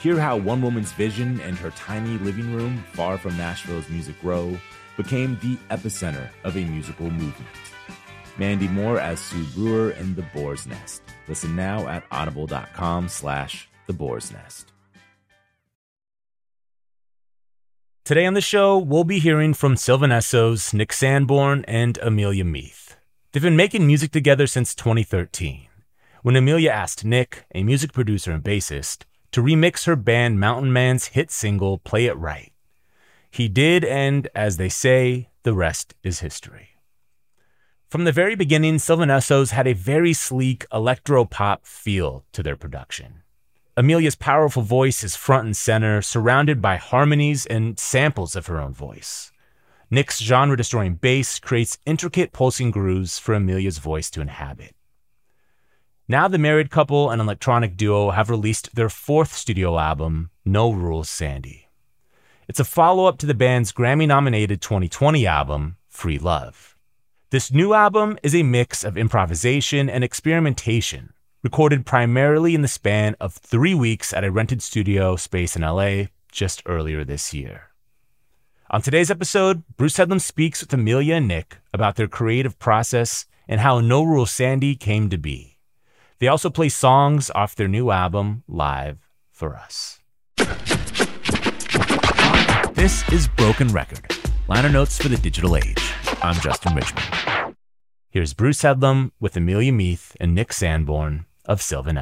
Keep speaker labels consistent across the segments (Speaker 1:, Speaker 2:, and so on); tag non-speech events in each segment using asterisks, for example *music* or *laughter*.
Speaker 1: Hear how one woman's vision and her tiny living room, far from Nashville's Music Row, became the epicenter of a musical movement. Mandy Moore as Sue Brewer in The Boar's Nest. Listen now at audible.com slash The Boar's Nest.
Speaker 2: Today on the show, we'll be hearing from Sylvan Esso's Nick Sanborn and Amelia Meath. They've been making music together since 2013, when Amelia asked Nick, a music producer and bassist, to remix her band Mountain Man's hit single Play It Right. He did, and as they say, the rest is history. From the very beginning, Sylvan Esso's had a very sleek electro pop feel to their production. Amelia's powerful voice is front and center, surrounded by harmonies and samples of her own voice. Nick's genre destroying bass creates intricate pulsing grooves for Amelia's voice to inhabit. Now, the married couple and electronic duo have released their fourth studio album, No Rules Sandy. It's a follow up to the band's Grammy nominated 2020 album, Free Love. This new album is a mix of improvisation and experimentation, recorded primarily in the span of three weeks at a rented studio space in LA just earlier this year. On today's episode, Bruce Headlam speaks with Amelia and Nick about their creative process and how No Rules Sandy came to be. They also play songs off their new album live for us. This is Broken Record, liner notes for the digital age. I'm Justin Richmond. Here's Bruce Headlam with Amelia Meath and Nick Sanborn of Sylvan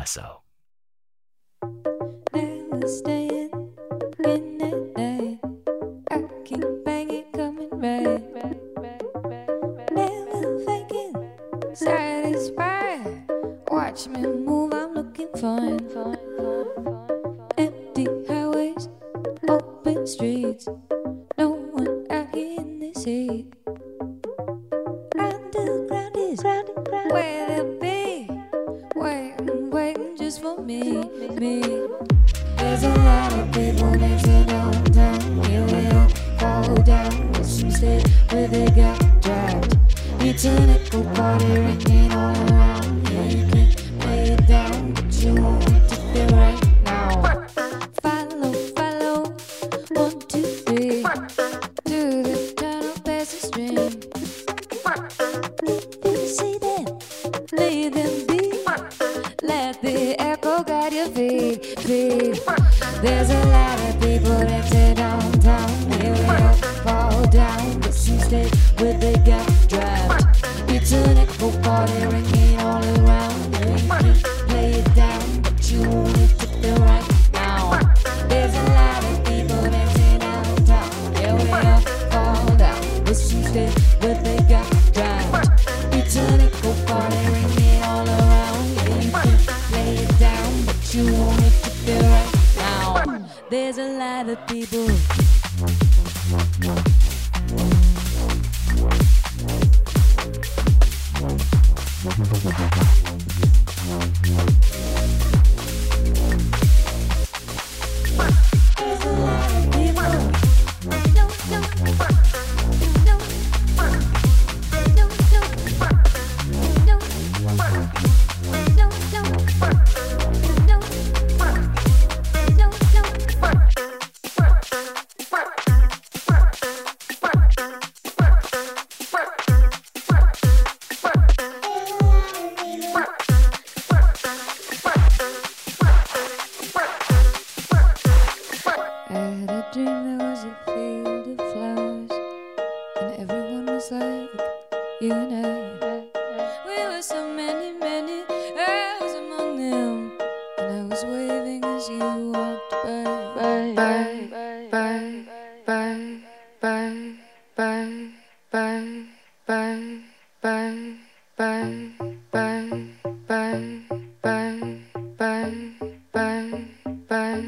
Speaker 3: Watch me move, I'm looking fine. Empty highways, open streets. No one out here in this heat. Underground is where they'll be. Waiting, waiting just for me, me. There's a lot of people next to downtown. Here we all fall down with some state where they got dragged. It's a nickel party all 拜拜拜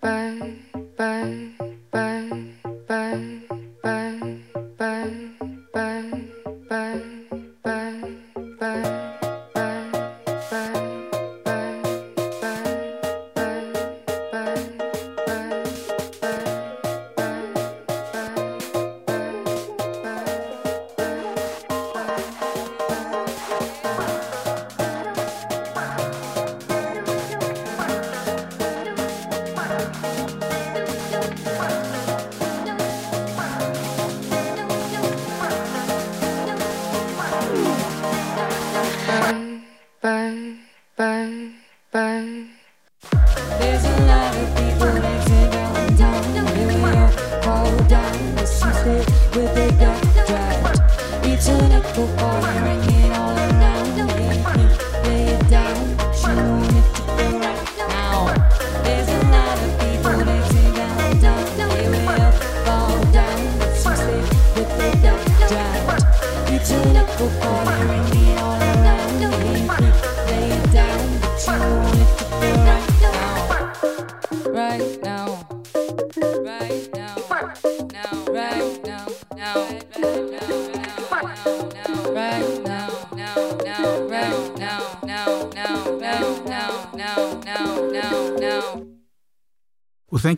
Speaker 3: 拜
Speaker 4: 拜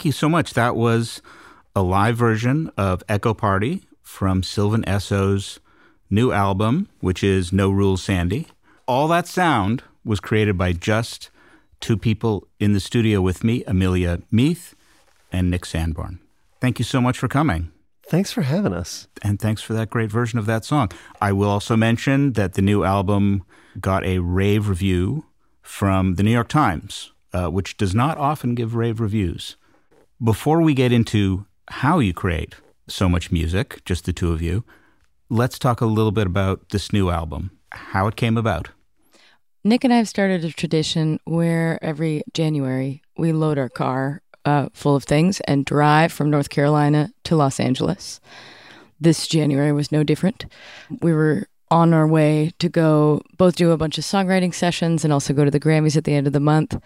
Speaker 4: thank you so much. That was a live version of Echo Party from Sylvan Esso's new album, which is No Rules Sandy. All that sound was created by just two people in the studio with me, Amelia Meath and Nick Sanborn. Thank you so much for coming.
Speaker 5: Thanks for having us.
Speaker 4: And thanks for that great version of that song. I will also mention that the new album got a rave review from the New York Times, uh, which does not often give rave reviews. Before we get into how you create so much music, just the two of you, let's talk a little bit about this new album, how it came about.
Speaker 6: Nick and I have started a tradition where every January we load our car uh, full of things and drive from North Carolina to Los Angeles. This January was no different. We were on our way to go both do a bunch of songwriting sessions and also go to the Grammys at the end of the month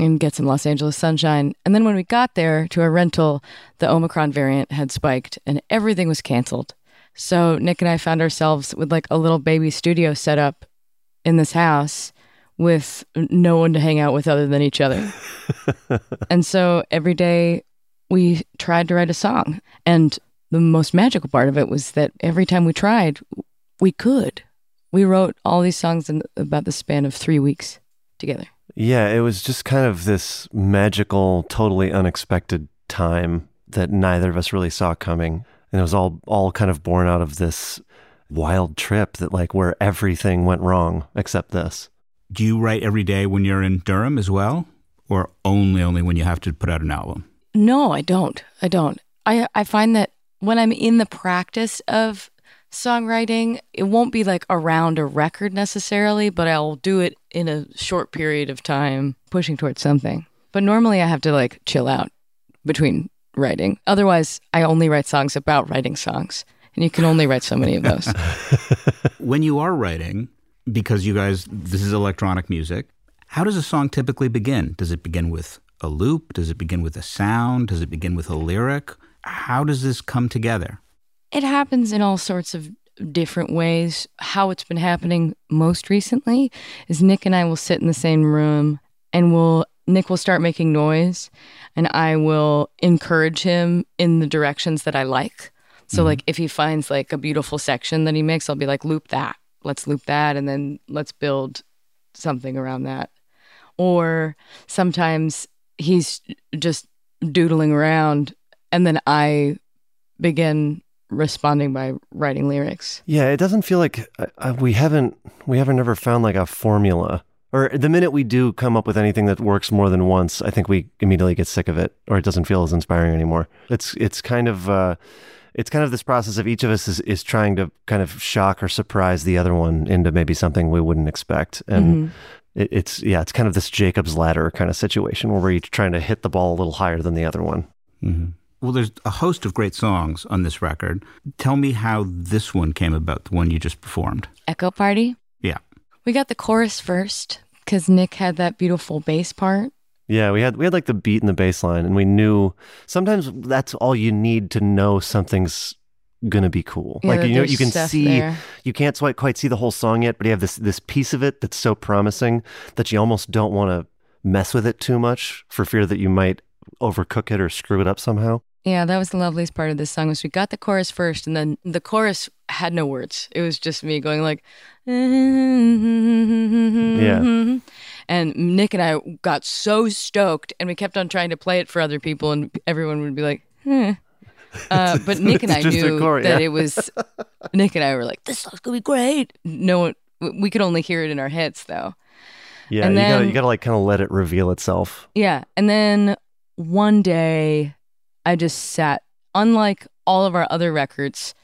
Speaker 6: and get some Los Angeles sunshine. And then when we got there to our rental, the Omicron variant had spiked and everything was canceled. So Nick and I found ourselves with like a little baby studio set up in this house with no one to hang out with other than each other. *laughs* and so every day we tried to write a song. And the most magical part of it was that every time we tried, we could. We wrote all these songs in about the span of three weeks together.
Speaker 5: Yeah, it was just kind of this magical, totally unexpected time that neither of us really saw coming. And it was all all kind of born out of this wild trip that like where everything went wrong except this.
Speaker 4: Do you write every day when you're in Durham as well? Or only only when you have to put out an album?
Speaker 6: No, I don't. I don't. I I find that when I'm in the practice of songwriting, it won't be like around a record necessarily, but I'll do it in a short period of time, pushing towards something. But normally I have to like chill out between writing. Otherwise, I only write songs about writing songs. And you can only write so many of those. *laughs*
Speaker 4: when you are writing, because you guys, this is electronic music, how does a song typically begin? Does it begin with a loop? Does it begin with a sound? Does it begin with a lyric? How does this come together?
Speaker 6: It happens in all sorts of different ways. How it's been happening most recently is Nick and I will sit in the same room and we'll Nick will start making noise and I will encourage him in the directions that I like. So mm-hmm. like if he finds like a beautiful section that he makes, I'll be like loop that. Let's loop that and then let's build something around that. Or sometimes he's just doodling around and then I begin responding by writing lyrics.
Speaker 5: Yeah, it doesn't feel like uh, uh, we haven't we haven't ever found like a formula. Or the minute we do come up with anything that works more than once, I think we immediately get sick of it, or it doesn't feel as inspiring anymore. It's it's kind of uh, it's kind of this process of each of us is, is trying to kind of shock or surprise the other one into maybe something we wouldn't expect, and it, it's yeah, it's kind of this Jacob's ladder kind of situation where we're each trying to hit the ball a little higher than the other one.
Speaker 4: Well, there's a host of great songs on this record. Tell me how this one came about, the one you just performed.
Speaker 6: Echo Party.
Speaker 4: Yeah.
Speaker 6: We got the chorus first because Nick had that beautiful bass part.
Speaker 5: Yeah, we had we had like the beat and the bass line, and we knew sometimes that's all you need to know something's gonna be cool.
Speaker 6: Yeah,
Speaker 5: like you know, you can see
Speaker 6: there.
Speaker 5: you can't quite quite see the whole song yet, but you have this this piece of it that's so promising that you almost don't want to mess with it too much for fear that you might overcook it or screw it up somehow.
Speaker 6: Yeah, that was the loveliest part of this song was we got the chorus first and then the chorus had no words. It was just me going like
Speaker 5: Yeah.
Speaker 6: And Nick and I got so stoked and we kept on trying to play it for other people and everyone would be like, "Hmm." *laughs* Uh, but Nick and I
Speaker 5: It's just a
Speaker 6: knew
Speaker 5: chord,
Speaker 6: that
Speaker 5: yeah.
Speaker 6: it was *laughs* Nick and I were like, this song's gonna be great. No one we could only hear it in our heads though.
Speaker 5: Yeah,
Speaker 6: And
Speaker 5: you gotta you gotta like kind of let it reveal itself.
Speaker 6: Yeah. And then one day I just sat, unlike all of our other records,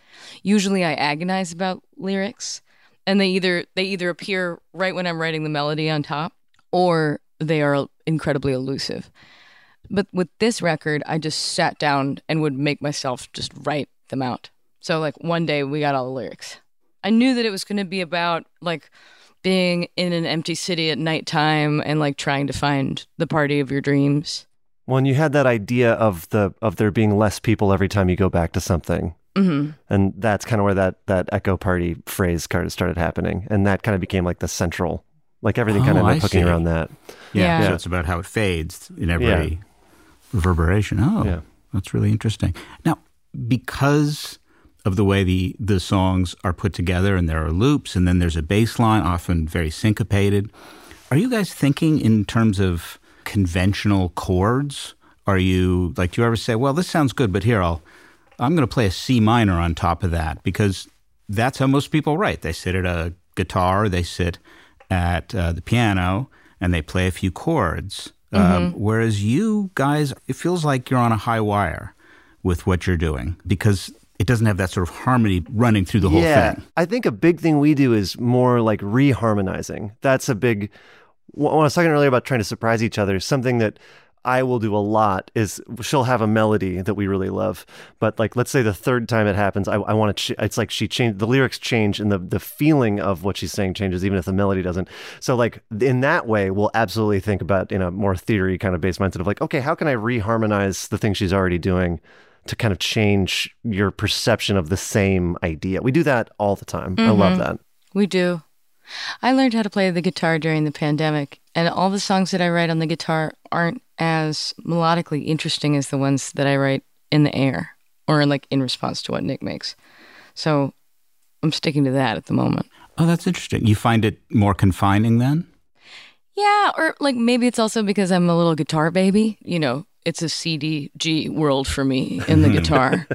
Speaker 6: usually I agonize about lyrics and they either they either appear right when I'm writing the melody on top or they are incredibly elusive. But with this record, I just sat down and would make myself just write them out. So like one day we got all the lyrics. I knew that it was going to be about like being in an empty city at nighttime and like trying to find the party of your dreams.
Speaker 5: When you had that idea of the of there being less people every time you go back to something,
Speaker 6: hmm
Speaker 5: and that's kind of where that that echo party phrase kind of started happening, and that kind of became like the central, like everything kind
Speaker 4: Oh,
Speaker 5: of ended up hooking around that.
Speaker 4: Yeah.
Speaker 6: Yeah.
Speaker 4: So it's about how it fades in every
Speaker 5: Yeah.
Speaker 4: reverberation. Oh,
Speaker 5: Yeah.
Speaker 4: that's really interesting. Now, because of the way the, the songs are put together and there are loops and then there's a bass line, often very syncopated, are you guys thinking in terms of conventional chords? Are you like, do you ever say, well, this sounds good, but here I'll, I'm going to play a C minor on top of that because that's how most people write. They sit at a guitar, they sit at uh, the piano, and they play a few chords. Um, whereas you guys, it feels like you're on a high wire with what you're doing because it doesn't have that sort of harmony running through the whole
Speaker 5: yeah,
Speaker 4: thing.
Speaker 5: I think a big thing we do is more like reharmonizing. That's a big. When I was talking earlier about trying to surprise each other, something that I will do a lot is she'll have a melody that we really love, but like let's say the third time it happens, I, I want to. Ch- it's like she changed the lyrics change and the the feeling of what she's saying changes, even if the melody doesn't. So like in that way, we'll absolutely think about in a more theory kind of based mindset of like, okay, how can I reharmonize the thing she's already doing? to kind of change your perception of the same idea. We do that all the time. I love mm-hmm. that.
Speaker 6: We do. I learned how to play the guitar during the pandemic, and all the songs that I write on the guitar aren't as melodically interesting as the ones that I write in the air or like in response to what Nick makes. So I'm sticking to that at the moment.
Speaker 4: Oh, that's interesting. You find it more confining then?
Speaker 6: Yeah, or like maybe it's also because I'm a little guitar baby. You know, it's a CDG world for me in the *laughs* guitar.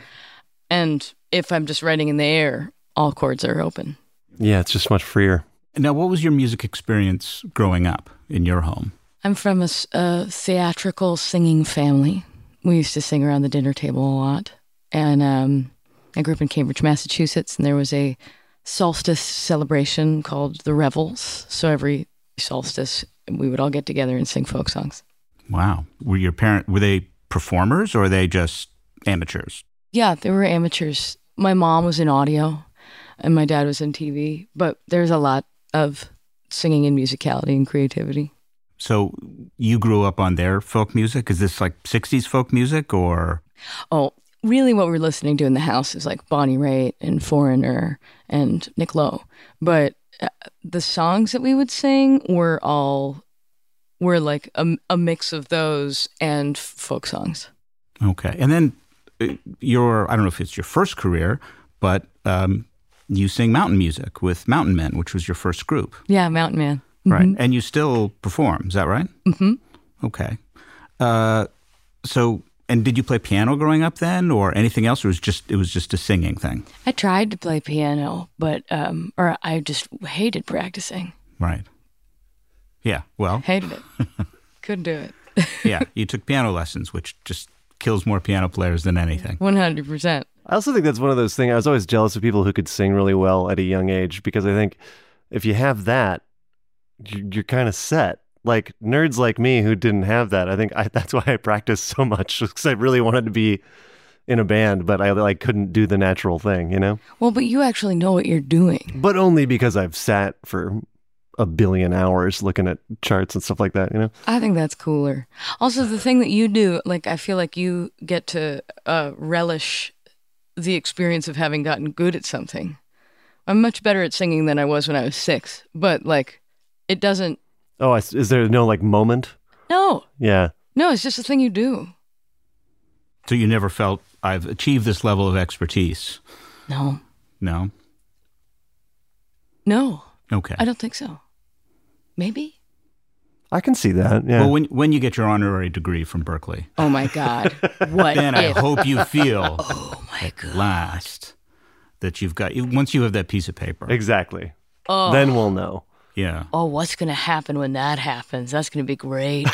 Speaker 6: And if I'm just writing in the air, all chords are open.
Speaker 5: Yeah, it's just much freer.
Speaker 4: Now, what was your music experience growing up in your home?
Speaker 6: I'm from a theatrical singing family. We used to sing around the dinner table a lot. And um, I grew up in Cambridge, Massachusetts, and there was a solstice celebration called the Revels. So every solstice, we would all get together and sing folk songs.
Speaker 4: Wow. Were your parent were they performers or are they just amateurs?
Speaker 6: Yeah, they were amateurs. My mom was in audio and my dad was in TV, but there's a lot of singing and musicality and creativity.
Speaker 4: So you grew up on their folk music? Is this like 60s folk music or
Speaker 6: Oh, really what we're listening to in the house is like Bonnie Raitt and Foreigner and Nick Lowe. But uh, the songs that we would sing were all were like a, a mix of those and folk songs.
Speaker 4: Okay. And then uh, your, I don't know if it's your first career, but um, you sing mountain music with Mountain Men, which was your first group.
Speaker 6: Yeah, Mountain Man.
Speaker 4: Right. And you still perform, is that right?
Speaker 6: Mm-hmm.
Speaker 4: Okay. Uh, so, and did you play piano growing up then or anything else or was just it was just a singing thing?
Speaker 6: I tried to play piano, but um, or I just hated practicing.
Speaker 4: Right. Yeah. Well,
Speaker 6: Hated it. *laughs* Couldn't do it.
Speaker 4: yeah, you took piano lessons, which just kills more piano players than anything. *laughs*
Speaker 6: One hundred percent.
Speaker 5: I also think that's one of those things. I was always jealous of people who could sing really well at a young age because I think if you have that, you- you're kind of set. Like nerds like me who didn't have that, I think I, *laughs* that's why I practiced so much *laughs* because I really wanted to be in a band, but I like couldn't do the natural thing, you know.
Speaker 6: Well, but you actually know what you're doing.
Speaker 5: But only because I've sat for a billion hours looking at charts and stuff like that, you know.
Speaker 6: I think that's cooler. Also, the thing that you do, like, I feel like you get to uh, relish the experience of having gotten good at something. I'm much better at singing than I was when I was six, but like, it doesn't.
Speaker 5: Oh, I s there no like moment?
Speaker 6: No,
Speaker 5: Yeah.
Speaker 6: no, it's just a thing you do.
Speaker 4: So you never felt I've achieved this level of expertise.
Speaker 6: No,
Speaker 4: No.
Speaker 6: no,
Speaker 4: Okay.
Speaker 6: I don't think so. Maybe.
Speaker 5: I can see that. Yeah.
Speaker 4: Well, when when you get your honorary degree from Berklee,
Speaker 6: Oh my God. *laughs* What
Speaker 4: then I hope you feel *laughs*
Speaker 6: oh my
Speaker 4: at
Speaker 6: God.
Speaker 4: last that you've got once you have that piece of paper.
Speaker 5: exactly.
Speaker 6: Oh.
Speaker 5: Then we'll know.
Speaker 4: Yeah.
Speaker 6: oh, what's going to happen when that happens? That's going to be great.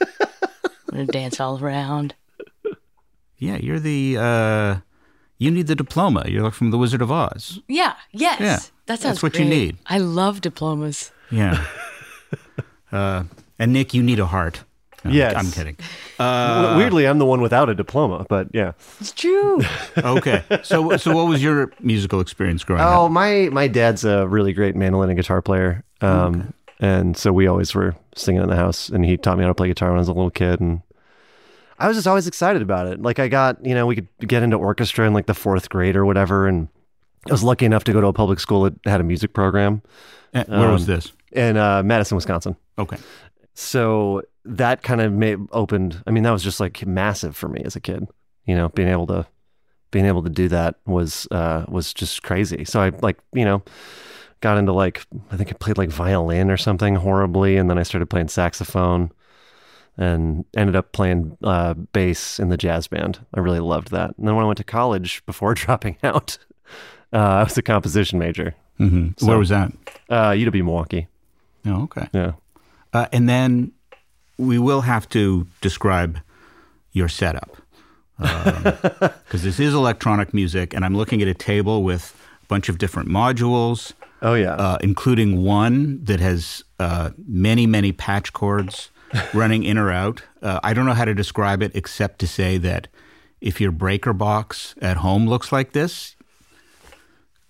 Speaker 6: I'm going to dance all around.
Speaker 4: Yeah, you're the uh you need the diploma. You're like from the Wizard of Oz.
Speaker 6: Yeah, yes.
Speaker 4: Yeah,
Speaker 6: that sounds
Speaker 4: that's what you need.
Speaker 6: I love diplomas.
Speaker 4: Yeah. *laughs* uh and Nick, you need a heart. No,
Speaker 5: Yes.
Speaker 4: I'm kidding. *laughs*
Speaker 5: W- Weirdly, I'm the one without a diploma, but yeah.
Speaker 6: It's true. *laughs*
Speaker 4: Okay. So so what was your musical experience growing
Speaker 5: Oh,
Speaker 4: up?
Speaker 5: Oh, my my dad's a really great mandolin and guitar player, um, and so we always were singing in the house, and he taught me how to play guitar when I was a little kid, and I was just always excited about it. Like I got, you know, we could get into orchestra in like the fourth grade or whatever, and I was lucky enough to go to a public school that had a music program
Speaker 4: Eh, Where was
Speaker 5: um,
Speaker 4: this?
Speaker 5: In uh, Madison, Wisconsin.
Speaker 4: Okay.
Speaker 5: So that kind of made, opened. I mean, that was just like massive for me as a kid. You know, being able to being able to do that was uh, was just crazy. So I like you know got into like I think I played like violin or something horribly, and then I started playing saxophone and ended up playing uh, bass in the jazz band. I really loved that. And then when I went to college before *laughs* dropping out, uh, I was a composition major.
Speaker 4: hmm
Speaker 5: So-
Speaker 4: Where was that?
Speaker 5: Uh, UW Milwaukee.
Speaker 4: Oh, okay.
Speaker 5: Yeah.
Speaker 4: Uh, and then we will have to describe your setup *laughs* because this is electronic music, and I'm looking at a table with a bunch of different modules,
Speaker 5: Oh yeah.
Speaker 4: uh, including one that has uh, many, many patch cords *laughs* running in or out. Uh, I don't know how to describe it except to say that if your breaker box at home looks like this,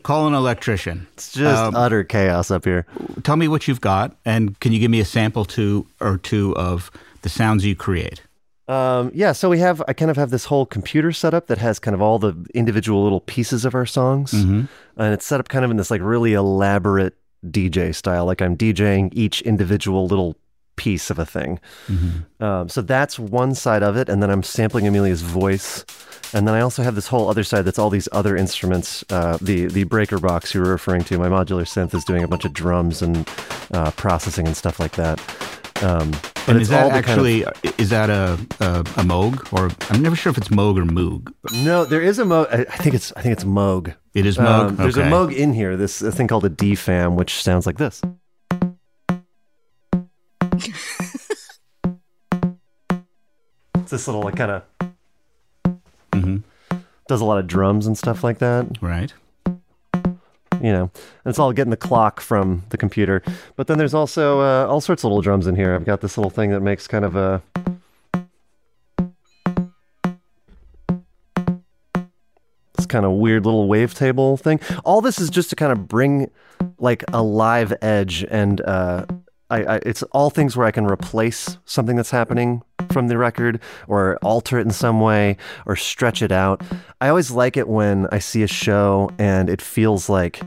Speaker 4: call an electrician.
Speaker 5: It's just
Speaker 4: Um,
Speaker 5: utter chaos up here.
Speaker 4: tell me what you've got, and can you give me a sample two or two of the sounds you create?
Speaker 5: Um, yeah, so we have, I kind of have this whole computer setup that has kind of all the individual little pieces of our songs. And it's set up kind of in this like really elaborate DJ style. Like I'm DJing each individual little piece of a thing. Um, so that's one side of it. And then I'm sampling Amelia's voice. And then I also have this whole other side that's all these other instruments. Uh, the the breaker box you were referring to, my modular synth is doing a bunch of drums and uh, processing and stuff like that. Um, but
Speaker 4: And
Speaker 5: it's
Speaker 4: is that
Speaker 5: all the kind of-
Speaker 4: actually is that a, a a Moog or I'm never sure if it's Moog or Moog.
Speaker 5: No, there is a Moog. I think it's I think it's Moog.
Speaker 4: It is Moog.
Speaker 5: Um, there's a
Speaker 4: Okay.
Speaker 5: Moog in here. This thing called a DFAM, which sounds like this. It's this little like kind of
Speaker 4: Mhm.
Speaker 5: does a lot of drums and stuff like that.
Speaker 4: Right.
Speaker 5: You know, and it's all getting the clock from the computer. But then there's also uh, all sorts of little drums in here. I've got this little thing that makes kind of a this kind of weird little wavetable thing. All this is just to kind of bring like a live edge, and uh, I, I, it's all things where I can replace something that's happening from the record or alter it in some way or stretch it out. I always like it when I see a show and it feels like,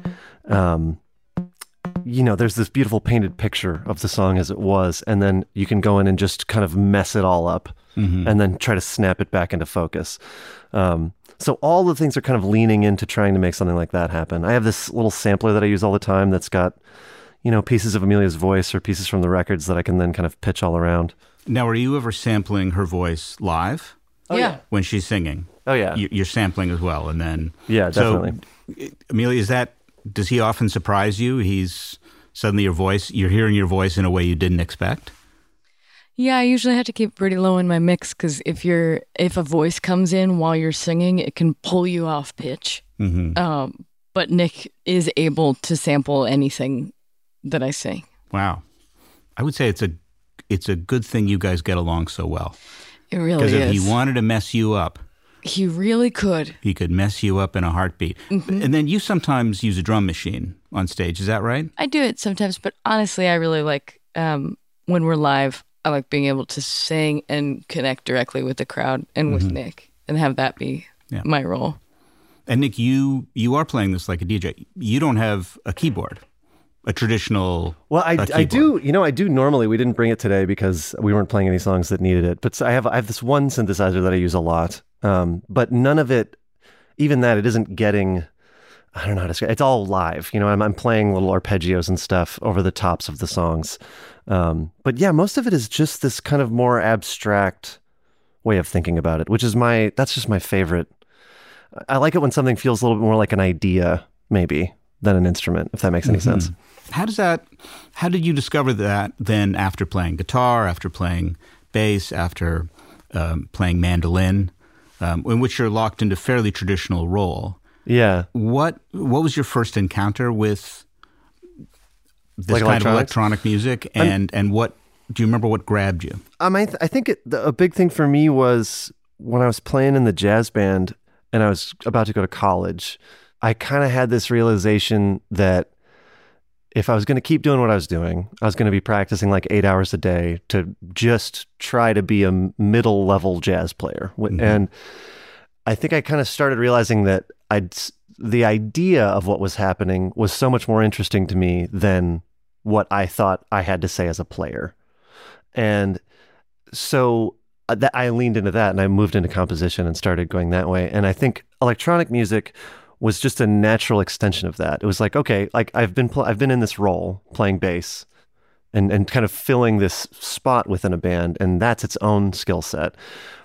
Speaker 5: um, you know, there's this beautiful painted picture of the song as it was, and then you can go in and just kind of mess it all up and then try to snap it back into focus. Um, so all the things are kind of leaning into trying to make something like that happen. I have this little sampler that I use all the time that's got, you know, pieces of Amelia's voice or pieces from the records that I can then kind of pitch all around.
Speaker 4: Now, are you ever sampling her voice live
Speaker 6: yeah.
Speaker 4: when she's singing?
Speaker 5: Oh yeah,
Speaker 4: You- You're sampling as well, and then
Speaker 5: Yeah,
Speaker 4: So,
Speaker 5: definitely.
Speaker 4: Amelia, is that does he often surprise you? He's suddenly your voice. You're hearing your voice in a way you didn't expect.
Speaker 6: Yeah, I usually have to keep pretty low in my mix because if you're if a voice comes in while you're singing, it can pull you off pitch.
Speaker 4: Mm-hmm.
Speaker 6: Um, but Nick is able to sample anything that I sing.
Speaker 4: Wow, I would say it's a it's a good thing you guys get along so well.
Speaker 6: It really
Speaker 4: Because if
Speaker 6: is.
Speaker 4: he wanted to mess you up,
Speaker 6: he really could.
Speaker 4: he could mess you up in a heartbeat.
Speaker 6: Mm-hmm.
Speaker 4: And then you sometimes use a drum machine on stage. Is that right?
Speaker 6: I do it sometimes, but honestly, I really like um, when we're live. I like being able to sing and connect directly with the crowd and with Nick, and have that be
Speaker 4: Yeah.
Speaker 6: my role.
Speaker 4: And Nick, you you are playing this like a DJ. You don't have a keyboard, a traditional.
Speaker 5: Well, I,
Speaker 4: uh,
Speaker 5: I do, you know, I do normally. We didn't bring it today because we weren't playing any songs that needed it. But I have, I have this one synthesizer that I use a lot. Um, but none of it, even that, it isn't getting. I don't know how to describe. It's all live. You know, I'm, I'm playing little arpeggios and stuff over the tops of the songs. Um, but yeah, most of it is just this kind of more abstract way of thinking about it, which is my. That's just my favorite. I like it when something feels a little bit more like an idea, maybe, than an instrument. If that makes any sense.
Speaker 4: How does that? How did you discover that? Then after playing guitar, after playing bass, after um, playing mandolin, um, in which you're locked into fairly traditional role.
Speaker 5: Yeah.
Speaker 4: What What was your first encounter with this
Speaker 5: Like
Speaker 4: kind of electronic music? And and what do you remember? What grabbed you?
Speaker 5: Um, I, th- I think it, the, a big thing for me was when I was playing in the jazz band and I was about to go to college. I kind of had this realization that if I was going to keep doing what I was doing, I was going to be practicing like eight hours a day to just try to be a middle level jazz player. Wh- And I think I kind of started realizing that I'd the idea of what was happening was so much more interesting to me than what I thought I had to say as a player. And so uh, that I leaned into that and I moved into composition and started going that way. And I think electronic music was just a natural extension of that. It was like, okay, like I've been pl- I've been in this role playing bass and and kind of filling this spot within a band and that's its own skill set.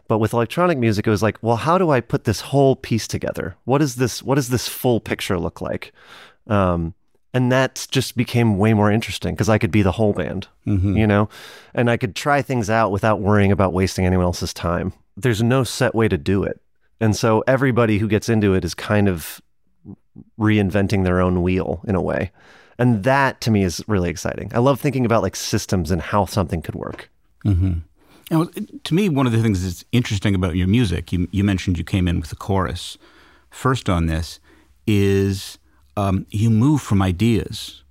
Speaker 5: But with electronic music it was like, well, how do I put this whole piece together? What is this what does this full picture look like? Um and that just became way more interesting because I could be the whole band, you know, and I could try things out without worrying about wasting anyone else's time. There's no set way to do it. And so everybody who gets into it is kind of reinventing their own wheel in a way. And that to me is really exciting. I love thinking about like systems and how something could work.
Speaker 4: Now, to me, one of the things that's interesting about your music, you, you mentioned you came in with the chorus first on this, is um, you move from ideas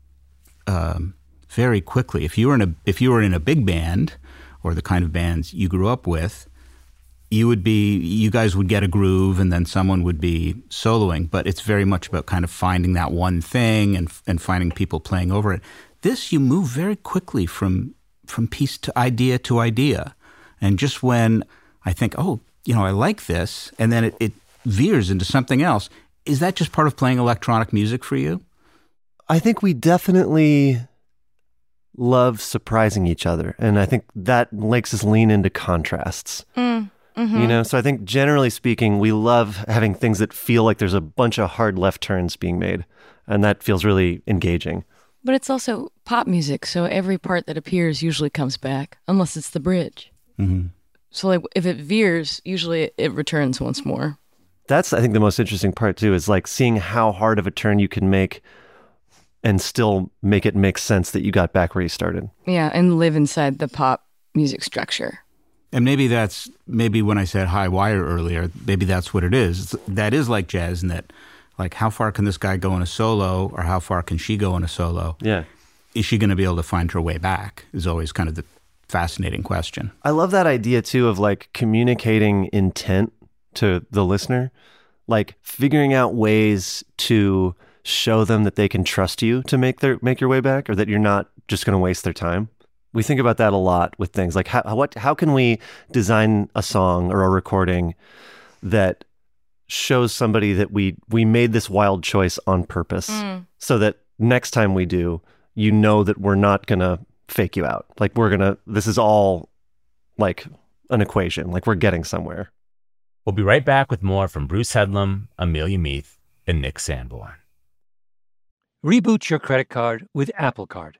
Speaker 4: um, very quickly. If you were in a if you were in a big band or the kind of bands you grew up with, you would be you guys would get a groove and then someone would be soloing. But it's very much about kind of finding that one thing and and finding people playing over it. This you move very quickly from from piece to idea to idea. And just when I think, oh, you know, I like this, and then it, it veers into something else, is that just part of playing electronic music for you?
Speaker 5: I think we definitely love surprising each other. And I think that makes us lean into contrasts.
Speaker 6: Mm, mhm.
Speaker 5: You know, so I think generally speaking, we love having things that feel like there's a bunch of hard left turns being made. And that feels really engaging.
Speaker 6: But it's also pop music, so every part that appears usually comes back, unless it's the bridge.
Speaker 4: Mm-hmm.
Speaker 6: So, like, if it veers, usually it returns once more.
Speaker 5: That's, I think, the most interesting part too is like seeing how hard of a turn you can make and still make it make sense that you got back where you started.
Speaker 6: Yeah, and live inside the pop music structure.
Speaker 4: And maybe that's maybe when I said high wire earlier, maybe that's what it is. It's- That is like jazz, in that like how far can this guy go in a solo, or how far can she go in a solo?
Speaker 5: Yeah.
Speaker 4: Is she going to be able to find her way back? Is always kind of the fascinating question.
Speaker 5: I love that idea too of like communicating intent to the listener, like figuring out ways to show them that they can trust you to make their make your way back or that you're not just going to waste their time. We think about that a lot with things like how what how can we design a song or a recording that shows somebody that we we made this wild choice on purpose mm. so that next time we do you know that we're not going to fake you out. Like we're going to this is all like an equation. Like we're getting somewhere.
Speaker 2: We'll be right back with more from Bruce Headlam, Amelia Meath, and Nick Sanborn.
Speaker 7: Reboot your credit card with Apple Card,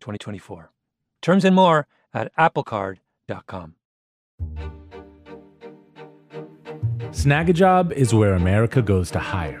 Speaker 7: 2024. Terms and more at applecard.com.
Speaker 2: Snagajob is where America goes to hire,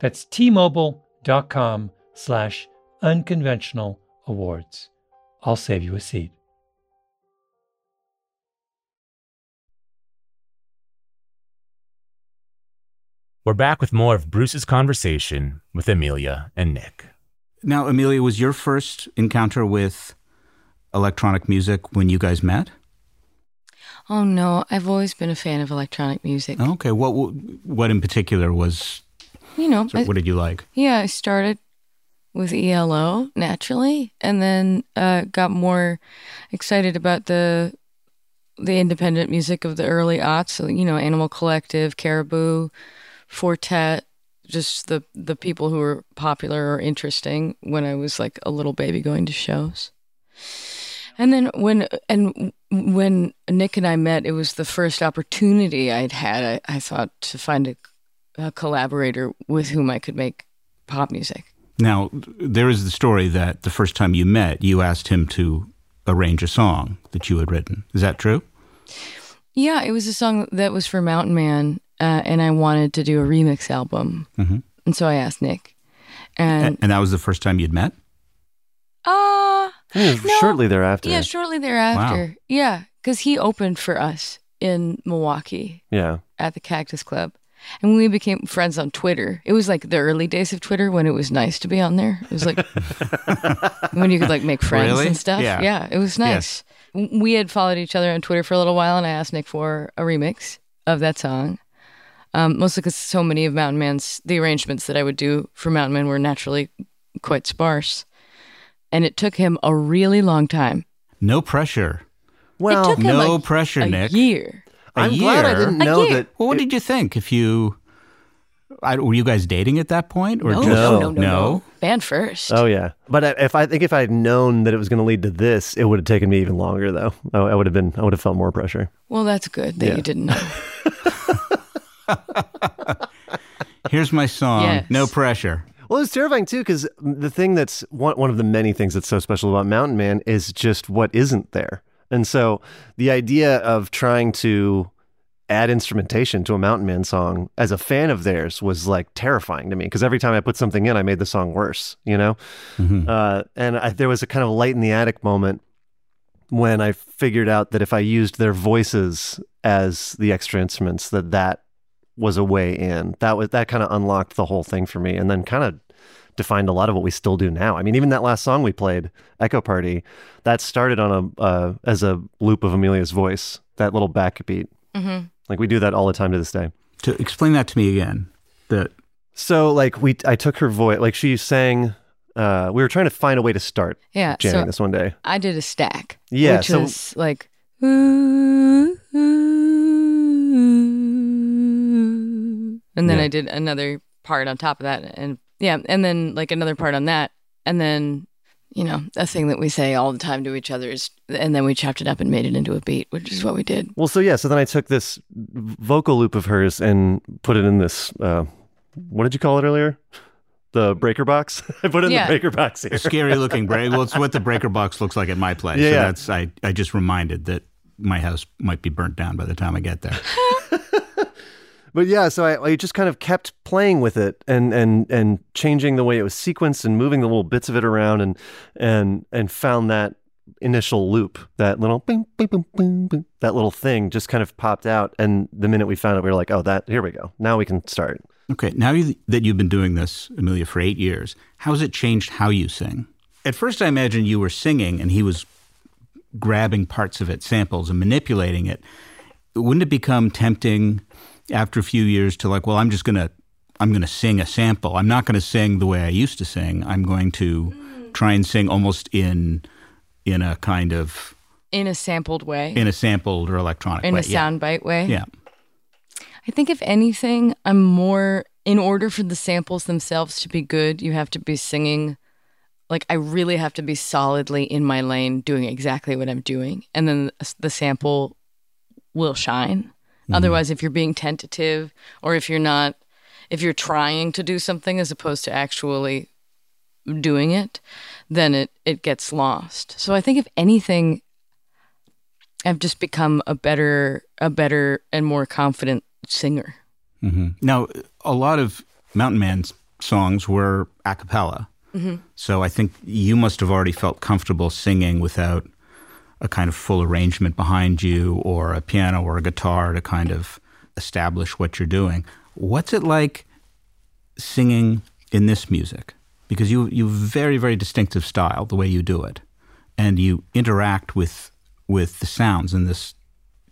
Speaker 7: That's tmobile.com slash unconventional awards. I'll save you a seat.
Speaker 2: We're back with more of Bruce's conversation with Amelia and Nick.
Speaker 4: Now, Amelia, was your first encounter with electronic music when you guys met?
Speaker 6: Oh no, I've always been a fan of electronic music.
Speaker 4: Okay, what what in particular was?
Speaker 6: You know,
Speaker 4: so
Speaker 6: I-
Speaker 4: what did you like?
Speaker 6: yeah, I started with ELO naturally, and then uh, got more excited about the the independent music of the early aughts. So, you know, Animal Collective, Caribou, Four Tet, just the the people who were popular or interesting when I was like a little baby going to shows. And then when and when Nick and I met, it was the first opportunity I'd had. I, I thought to find a, a collaborator with whom I could make pop music.
Speaker 4: Now, there is the story that the first time you met, you asked him to arrange a song that you had written. Is that true?
Speaker 6: Yeah, it was a song that was for Mountain Man, uh, and I wanted to do a remix album,
Speaker 4: Mhm.
Speaker 6: and so I asked Nick, and
Speaker 4: And, and that was the first time you'd met?
Speaker 6: uh
Speaker 5: Yeah,
Speaker 6: No.
Speaker 5: Shortly thereafter.
Speaker 6: yeah, shortly thereafter, Wow. yeah, because he opened for us in Milwaukee
Speaker 5: Yeah.
Speaker 6: at the Cactus Club. And we became friends on Twitter. It was like the early days of Twitter when it was nice to be on there. It was like *laughs* when you could like make friends
Speaker 4: Really?
Speaker 6: and stuff.
Speaker 4: Yeah.
Speaker 6: it was nice. W We had followed each other on Twitter for a little while, and I asked Nick for a remix of that song. Um, mostly because so many of Mountain Man's the arrangements that I would do for Mountain Man were naturally quite sparse, and it took him a really long time.
Speaker 4: No pressure.
Speaker 5: Well,
Speaker 6: took him
Speaker 4: no
Speaker 6: a-
Speaker 4: pressure,
Speaker 6: a
Speaker 4: Nick.
Speaker 6: year.
Speaker 4: A
Speaker 5: I'm glad I didn't know
Speaker 6: year.
Speaker 5: that.
Speaker 4: Well, what did you think? If you, I, were you guys dating at that point, or
Speaker 6: No,
Speaker 4: just
Speaker 6: no, no, no,
Speaker 4: no?
Speaker 6: no. Band first.
Speaker 5: Oh yeah, but I- if I think if I had known that it was going to lead to this, it would have taken me even longer. Though I, I would have been, I would have felt more pressure.
Speaker 6: Well, that's good that
Speaker 5: Yeah.
Speaker 6: you didn't know. *laughs*
Speaker 4: Here's my song.
Speaker 6: Yes.
Speaker 4: No pressure.
Speaker 5: Well, it's terrifying too because the thing that's one one of the many things that's so special about Mountain Man is just what isn't there. And so the idea of trying to add instrumentation to a Mountain Man song as a fan of theirs was like terrifying to me because every time I put something in, I made the song worse. You know, uh, and I, there was a kind of light in the attic moment when I figured out that if I used their voices as the extra instruments, that that was a way in. That was that kind of unlocked the whole thing for me, and then kind of defined a lot of what we still do now. I mean, even that last song we played, Echo Party, that started on a uh, as a loop of Amelia's voice, that little backbeat.
Speaker 6: Mm-hmm.
Speaker 5: Like we do that all the time to this day.
Speaker 4: To explain that to me again. That
Speaker 5: So like we, I took her voice, like she sang. Uh, we were trying to find a way to start
Speaker 6: Yeah.
Speaker 5: jamming
Speaker 6: So
Speaker 5: this one day.
Speaker 6: I did a stack.
Speaker 5: Yeah,
Speaker 6: Which
Speaker 5: so-
Speaker 6: was like. ooh, ooh. And then
Speaker 5: Yeah.
Speaker 6: I did another part on top of that. And yeah. And then like another part on that. And then, you know, a thing that we say all the time to each other is, and then we chopped it up and made it into a beat, which is what we did.
Speaker 5: Well, so yeah, so then I took this vocal loop of hers and put it in this. Uh, what did you call it earlier? The breaker box. *laughs* I put it in
Speaker 6: Yeah.
Speaker 5: the breaker box here.
Speaker 4: scary looking break. Well, it's what the breaker box looks like at my place.
Speaker 5: Yeah,
Speaker 4: so that's I. I just reminded that my house might be burnt down by the time I get there. *laughs*
Speaker 5: But yeah, so I, I just kind of kept playing with it and and and changing the way it was sequenced and moving the little bits of it around and and and found that initial loop, that little boom, boom, boom, boom, boom, that little thing just kind of popped out. And the minute we found it, we were like, oh, that here we go. Now we can start.
Speaker 4: Okay, now you, that you've been doing this, Amelia, for eight years, how has it changed how you sing? At first, I imagined you were singing and he was grabbing parts of it, samples, and manipulating it. Wouldn't it become tempting after a few years to like, well, I'm just gonna, I'm gonna sing a sample. I'm not gonna sing the way I used to sing. I'm going to mm. try and sing almost in, in a kind of
Speaker 6: In a sampled way,
Speaker 4: in a sampled or electronic
Speaker 6: in
Speaker 4: way.
Speaker 6: a soundbite way.
Speaker 4: Yeah.
Speaker 6: I think if anything, I'm more in order for the samples themselves to be good, you have to be singing like I really have to be solidly in my lane doing exactly what I'm doing and then the sample will shine. Otherwise if you're being tentative or if you're not if you're trying to do something as opposed to actually doing it, then it it gets lost. So I think if anything I've just become a better a better and more confident singer.
Speaker 4: hmm Now, a lot of Mountain Man's songs were a cappella. So I think you must have already felt comfortable singing without a kind of full arrangement behind you or a piano or a guitar to kind of establish what you're doing. What's it like singing in this music? Because you you very very distinctive style the way you do it, and you interact with with the sounds in this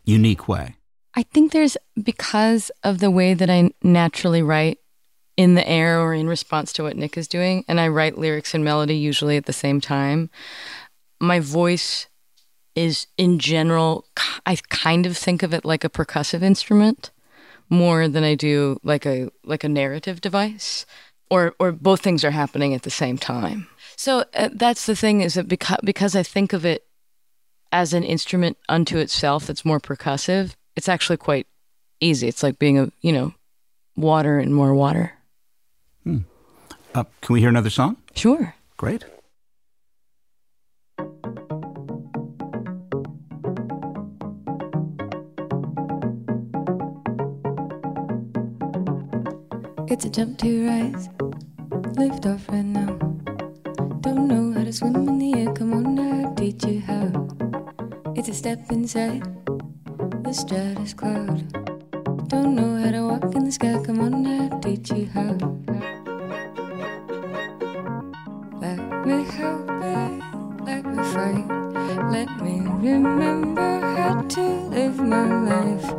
Speaker 4: unique way.
Speaker 6: I think there's because of the way that I naturally write in the air or in response to what Nick is doing, and I write lyrics and melody usually at the same time. My voice is in general, I kind of think of it like a percussive instrument more than I do like a like a narrative device, or or both things are happening at the same time. So uh, that's the thing is that because because I think of it as an instrument unto itself that's more percussive, it's actually quite easy. It's like being a you know water and more water.
Speaker 4: Hmm. Uh, can we hear another song?
Speaker 6: Sure.
Speaker 4: Great.
Speaker 3: It's a jump to rise, lift off right now. Don't know how to swim in the air, come on, I'll teach you how. It's a step inside the stratus cloud. Don't know how to walk in the sky, come on, I'll teach you how. Let me help it, let me fight, let me remember how to live my life.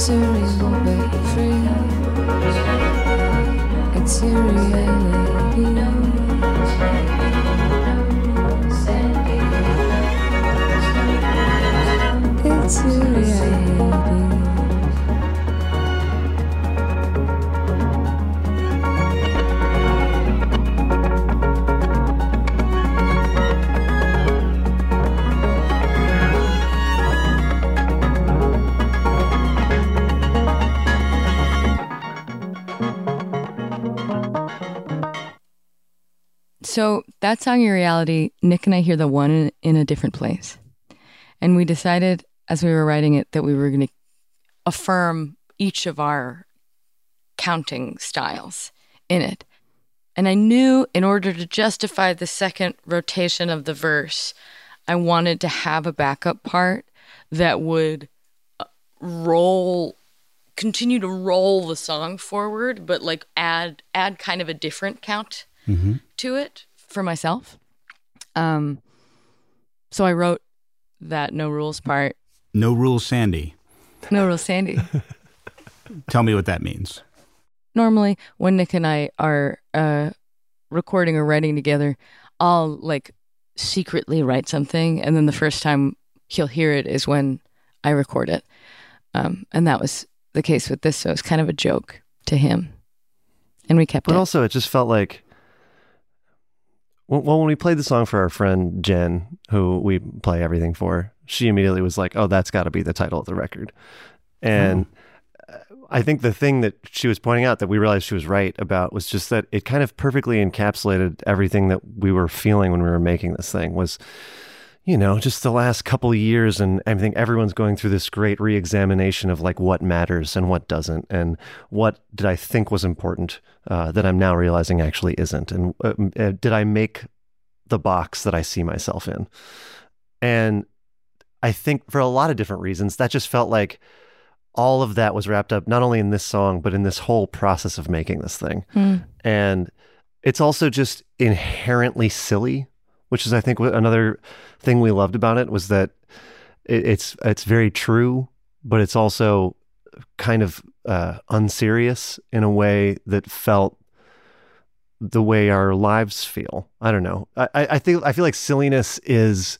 Speaker 3: Serene but free. It's a reality.
Speaker 6: That song, Your Reality, Nick and I hear the one in, in a different place. And we decided as we were writing it that we were going to affirm each of our counting styles in it. And I knew in order to justify the second rotation of the verse, I wanted to have a backup part that would uh, roll continue to roll the song forward but like add add kind of a different count
Speaker 4: Mm-hmm.
Speaker 6: to it for myself. Um, so I wrote that no rules part.
Speaker 4: No rules, Sandy.
Speaker 6: No rules, Sandy. *laughs*
Speaker 4: Tell me what that means.
Speaker 6: Normally, when Nick and I are uh, recording or writing together, I'll like secretly write something, and then the first time he'll hear it is when I record it. Um, and that was the case with this, so it was kind of a joke to him, and we kept
Speaker 5: But
Speaker 6: it.
Speaker 5: also, it just felt like, well, when we played the song for our friend Jen, who we play everything for, she immediately was like, "Oh, that's got to be the title of the record." And uh, I think the thing that she was pointing out that we realized she was right about was just that it kind of perfectly encapsulated everything that we were feeling when we were making this thing. Was you know, just the last couple of years, and I think everyone's going through this great re-examination of like what matters and what doesn't, and what did I think was important uh, that I'm now realizing actually isn't, and uh, uh, did I make the box that I see myself in? And I think for a lot of different reasons, that just felt like all of that was wrapped up not only in this song but in this whole process of making this thing. And it's also just inherently silly, which is I think another thing we loved about it was that it, it's it's very true, but it's also kind of uh, unserious in a way that felt the way our lives feel. I don't know. I, I I think I feel like silliness is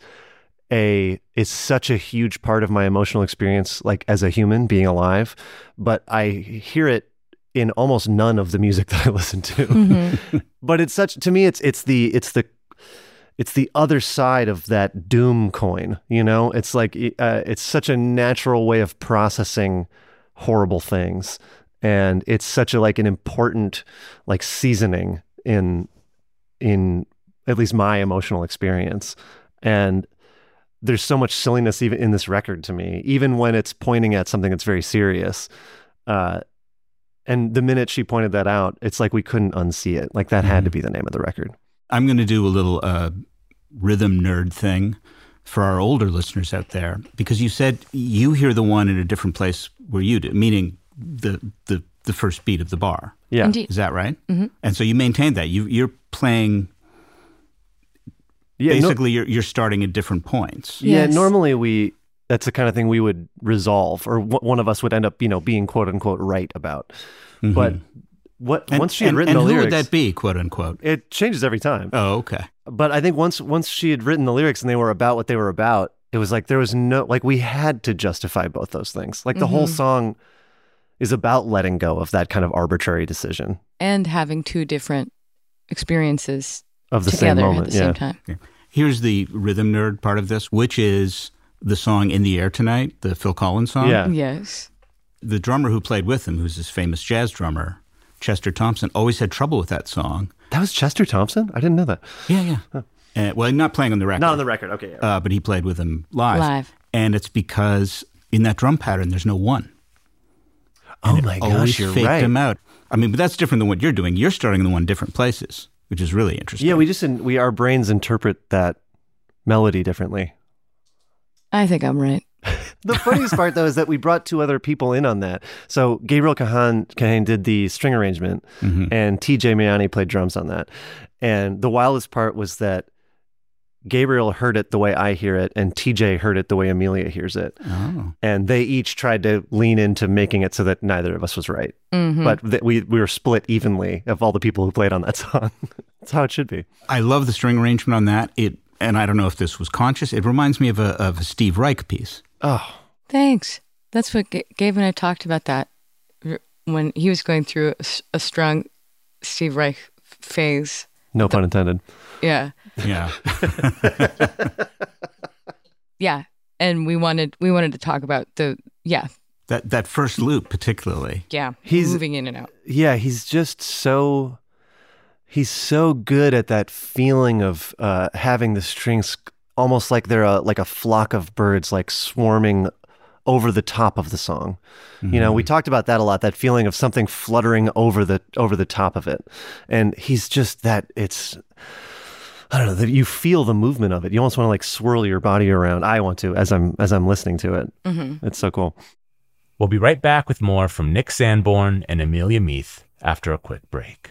Speaker 5: a is such a huge part of my emotional experience, like as a human being alive. But I hear it in almost none of the music *laughs* that I listen to.
Speaker 6: Mm-hmm.
Speaker 5: but it's such to me. It's it's the it's the it's the other side of that doom coin. You know, it's like uh, it's such a natural way of processing horrible things, and it's such a like an important like seasoning in in at least my emotional experience. And there's so much silliness even in this record to me even when it's pointing at something that's very serious uh and the minute she pointed that out it's like we couldn't unsee it. Like that had to be the name of the record.
Speaker 4: I'm going to do a little uh, rhythm nerd thing for our older listeners out there because you said you hear the one in a different place where you do, meaning the the the first beat of the bar.
Speaker 5: yeah
Speaker 6: Indeed.
Speaker 4: Is that right? Mm-hmm. And so you maintain that you you're playing
Speaker 5: yeah no-
Speaker 4: basically you're you're starting at different points.
Speaker 5: yeah
Speaker 6: Yes.
Speaker 5: normally we that's the kind of thing we would resolve or w- one of us would end up you know being quote unquote right about but what
Speaker 4: Mm-hmm. And,
Speaker 5: once she had
Speaker 4: and-
Speaker 5: written
Speaker 4: and
Speaker 5: the
Speaker 4: who
Speaker 5: lyrics
Speaker 4: would that be, quote unquote?
Speaker 5: it changes every time
Speaker 4: Oh, okay.
Speaker 5: But I think once once she had written the lyrics and they were about what they were about, it was like there was no like we had to justify both those things. Like the whole mm-hmm. song is about letting go of that kind of arbitrary decision
Speaker 6: And having two different experiences
Speaker 5: of the same
Speaker 6: together
Speaker 5: moment.
Speaker 6: at the
Speaker 5: yeah.
Speaker 6: same time.
Speaker 4: Here's the rhythm nerd part of this, which is the song "In the Air Tonight," the Phil Collins song.
Speaker 5: Yeah.
Speaker 6: Yes.
Speaker 4: The drummer who played with him, who's this famous jazz drummer, Chester Thompson, always had trouble with that song.
Speaker 5: That was Chester Thompson? I didn't know that.
Speaker 4: Yeah, yeah. Uh, well, not playing on the record.
Speaker 5: Not on the record. Okay. yeah.
Speaker 4: uh, but he played with him live.
Speaker 6: Live.
Speaker 4: And it's because in that drum pattern, there's no one.
Speaker 5: oh
Speaker 4: It
Speaker 5: my
Speaker 4: always
Speaker 5: gosh, you're
Speaker 4: faked
Speaker 5: right.
Speaker 4: him out. I mean, but that's different than what you're doing. You're starting the one different places, which is really interesting.
Speaker 5: Yeah, we just we our brains interpret that melody differently.
Speaker 6: I think I'm right.
Speaker 5: The funniest part though is that we brought two other people in on that. So Gabriel Kahane, Kahane did the string arrangement and TJ Maiani played drums on that. And the wildest part was that Gabriel heard it the way I hear it and TJ heard it the way Amelia hears it.
Speaker 4: Oh.
Speaker 5: And they each tried to lean into making it so that neither of us was right.
Speaker 6: Mhm.
Speaker 5: But that we we were split evenly of all the people who played on that *laughs* song. That's how it should be.
Speaker 4: I love the string arrangement on that. It, and I don't know if this was conscious. It reminds me of a of a Steve Reich piece.
Speaker 5: Oh,
Speaker 6: Thanks. That's what G- Gabe and I talked about that when he was going through a strong Steve Reich phase.
Speaker 5: no pun intended.
Speaker 6: Yeah.
Speaker 4: Yeah. *laughs*
Speaker 6: Yeah. And we wanted we wanted to talk about the yeah,
Speaker 4: that that first loop particularly.
Speaker 6: yeah,
Speaker 5: He's-
Speaker 6: moving in and out.
Speaker 5: yeah, he's just so he's so good at that feeling of uh, having the strings almost like they're a, like a flock of birds like swarming over the top of the song. You know, we talked about that a lot. That feeling of something fluttering over the over the top of it, and he's just that. It's I don't know that you feel the movement of it. You almost want to like swirl your body around. I want to as I'm as I'm listening to it.
Speaker 6: Mm-hmm.
Speaker 5: It's so cool.
Speaker 2: We'll be right back with more from Nick Sanborn and Amelia Meath after a quick break.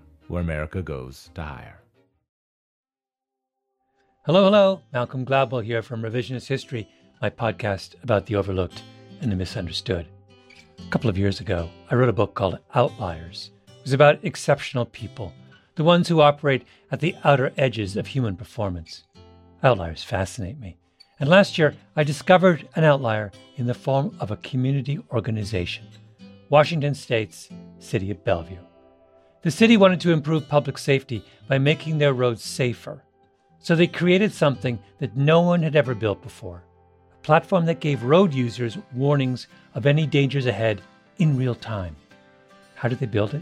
Speaker 2: where America goes to hire.
Speaker 7: Hello, hello. Malcolm Gladwell here from Revisionist History, my podcast about the overlooked and the misunderstood. A couple of years ago, I wrote a book called Outliers. It was about exceptional people, the ones who operate at the outer edges of human performance. Outliers fascinate me. And last year, I discovered an outlier in the form of a community organization Washington State's City of Bellevue. The city wanted to improve public safety by making their roads safer. So they created something that no one had ever built before a platform that gave road users warnings of any dangers ahead in real time. How did they build it?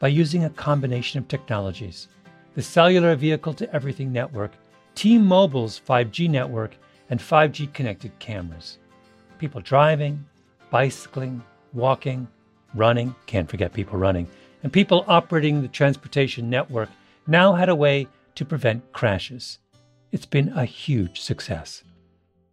Speaker 7: By using a combination of technologies the Cellular Vehicle to Everything Network, T Mobile's 5G network, and 5G connected cameras. People driving, bicycling, walking, running, can't forget people running, and people operating the transportation network now had a way to prevent crashes. It's been a huge success.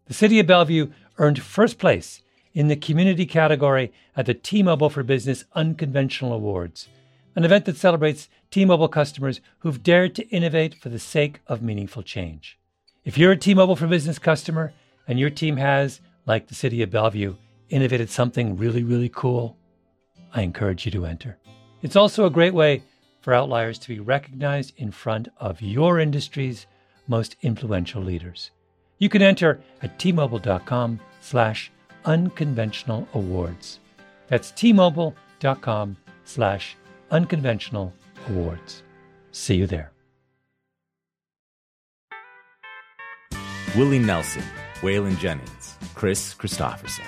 Speaker 7: The City of Bellevue earned first place in the community category at the T Mobile for Business Unconventional Awards, an event that celebrates T Mobile customers who've dared to innovate for the sake of meaningful change. If you're a T Mobile for Business customer and your team has, like the City of Bellevue, innovated something really, really cool, I encourage you to enter. It's also a great way for outliers to be recognized in front of your industry's most influential leaders. You can enter at tmobile.com slash unconventional awards. That's tmobile.com slash unconventional awards. See you there.
Speaker 2: Willie Nelson, Waylon Jennings, Kris Kristofferson.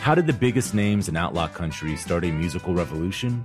Speaker 2: How did the biggest names in outlaw country start a musical revolution?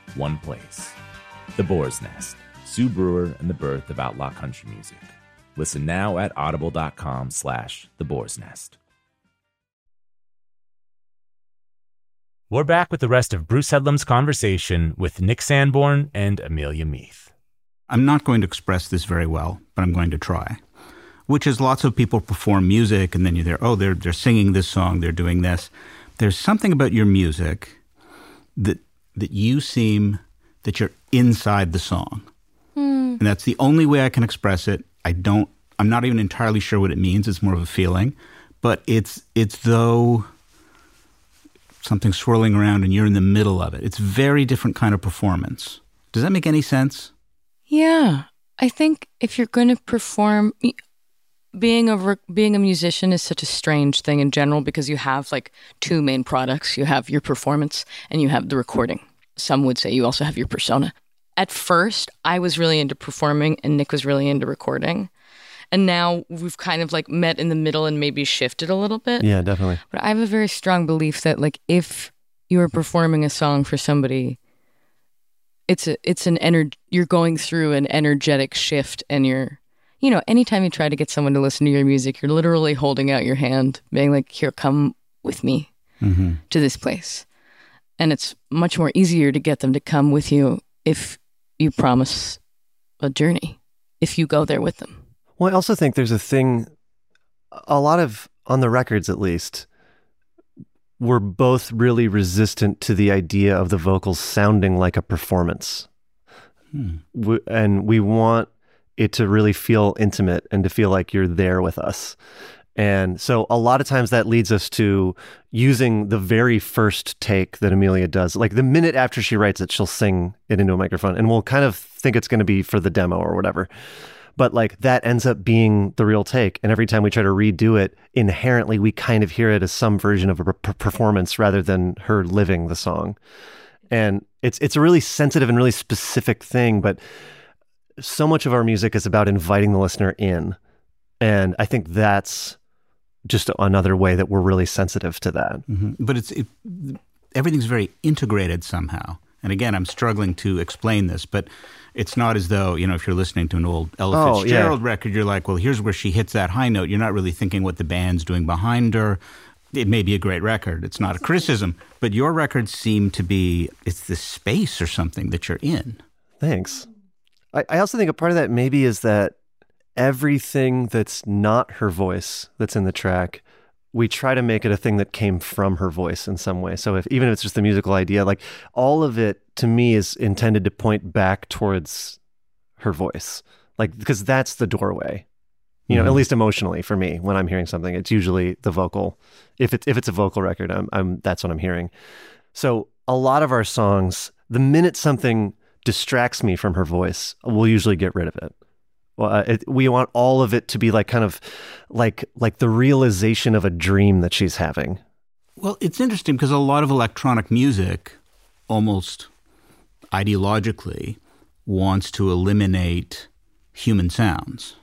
Speaker 2: one place. The Boar's Nest, Sue Brewer and the birth of outlaw country music. Listen now at audible.com slash the Boar's Nest.
Speaker 8: We're back with the rest of Bruce Headlam's conversation with Nick Sanborn and Amelia Meath.
Speaker 4: I'm not going to express this very well, but I'm going to try. Which is lots of people perform music and then you're there, oh, they're, they're singing this song, they're doing this. There's something about your music that, that you seem that you're inside the song. Hmm. And that's the only way I can express it. I don't, I'm not even entirely sure what it means. It's more of a feeling, but it's, it's though something swirling around and you're in the middle of it. It's very different kind of performance. Does that make any sense?
Speaker 6: Yeah, I think if you're going to perform, being a being a musician is such a strange thing in general because you have like two main products. You have your performance and you have the recording. Some would say you also have your persona. At first, I was really into performing and Nick was really into recording. And now we've kind of like met in the middle and maybe shifted a little bit.
Speaker 5: Yeah, definitely.
Speaker 6: But I have a very strong belief that like if you're performing a song for somebody, it's a it's an ener- you're going through an energetic shift and you're you know, anytime you try to get someone to listen to your music, you're literally holding out your hand, being like, here, come with me
Speaker 4: Mm-hmm.
Speaker 6: to this place. And it's much more easier to get them to come with you if you promise a journey, if you go there with them.
Speaker 5: Well, I also think there's a thing, a lot of, on the records at least, we're both really resistant to the idea of the vocals sounding like a performance.
Speaker 4: Hmm.
Speaker 5: we, and we want it to really feel intimate and to feel like you're there with us. And so a lot of times that leads us to using the very first take that Amelia does. Like the minute after she writes it, she'll sing it into a microphone and we'll kind of think it's going to be for the demo or whatever. but like that ends up being the real take. And every time we try to redo it, inherently we kind of hear it as some version of a per- performance rather than her living the song. And it's it's a really sensitive and really specific thing, but so much of our music is about inviting the listener in. And I think that's just another way that we're really sensitive to that.
Speaker 4: Mhm. But it's it, everything's very integrated somehow. And again, I'm struggling to explain this, but it's not as though you know if you're listening to an old Ella
Speaker 5: Oh, yeah.
Speaker 4: Fitzgerald record, you're like, well, here's where she hits that high note. You're not really thinking what the band's doing behind her. It may be a great record. It's not a criticism, but your records seem to be it's the space or something that you're in.
Speaker 5: Thanks. I, I also think a part of that maybe is that everything that's not her voice that's in the track, we try to make it a thing that came from her voice in some way. So if even if it's just the musical idea, like all of it to me is intended to point back towards her voice. Like because that's the doorway. You know, at mm-hmm. least emotionally for me, when I'm hearing something, it's usually the vocal. If it's if it's a vocal record, I'm, I'm that's what I'm hearing. So a lot of our songs, the minute something distracts me from her voice, we'll usually get rid of it. Uh, it, we want all of it to be like kind of like like the realization of a dream that she's having.
Speaker 4: Well, it's interesting because a lot of electronic music almost ideologically wants to eliminate human sounds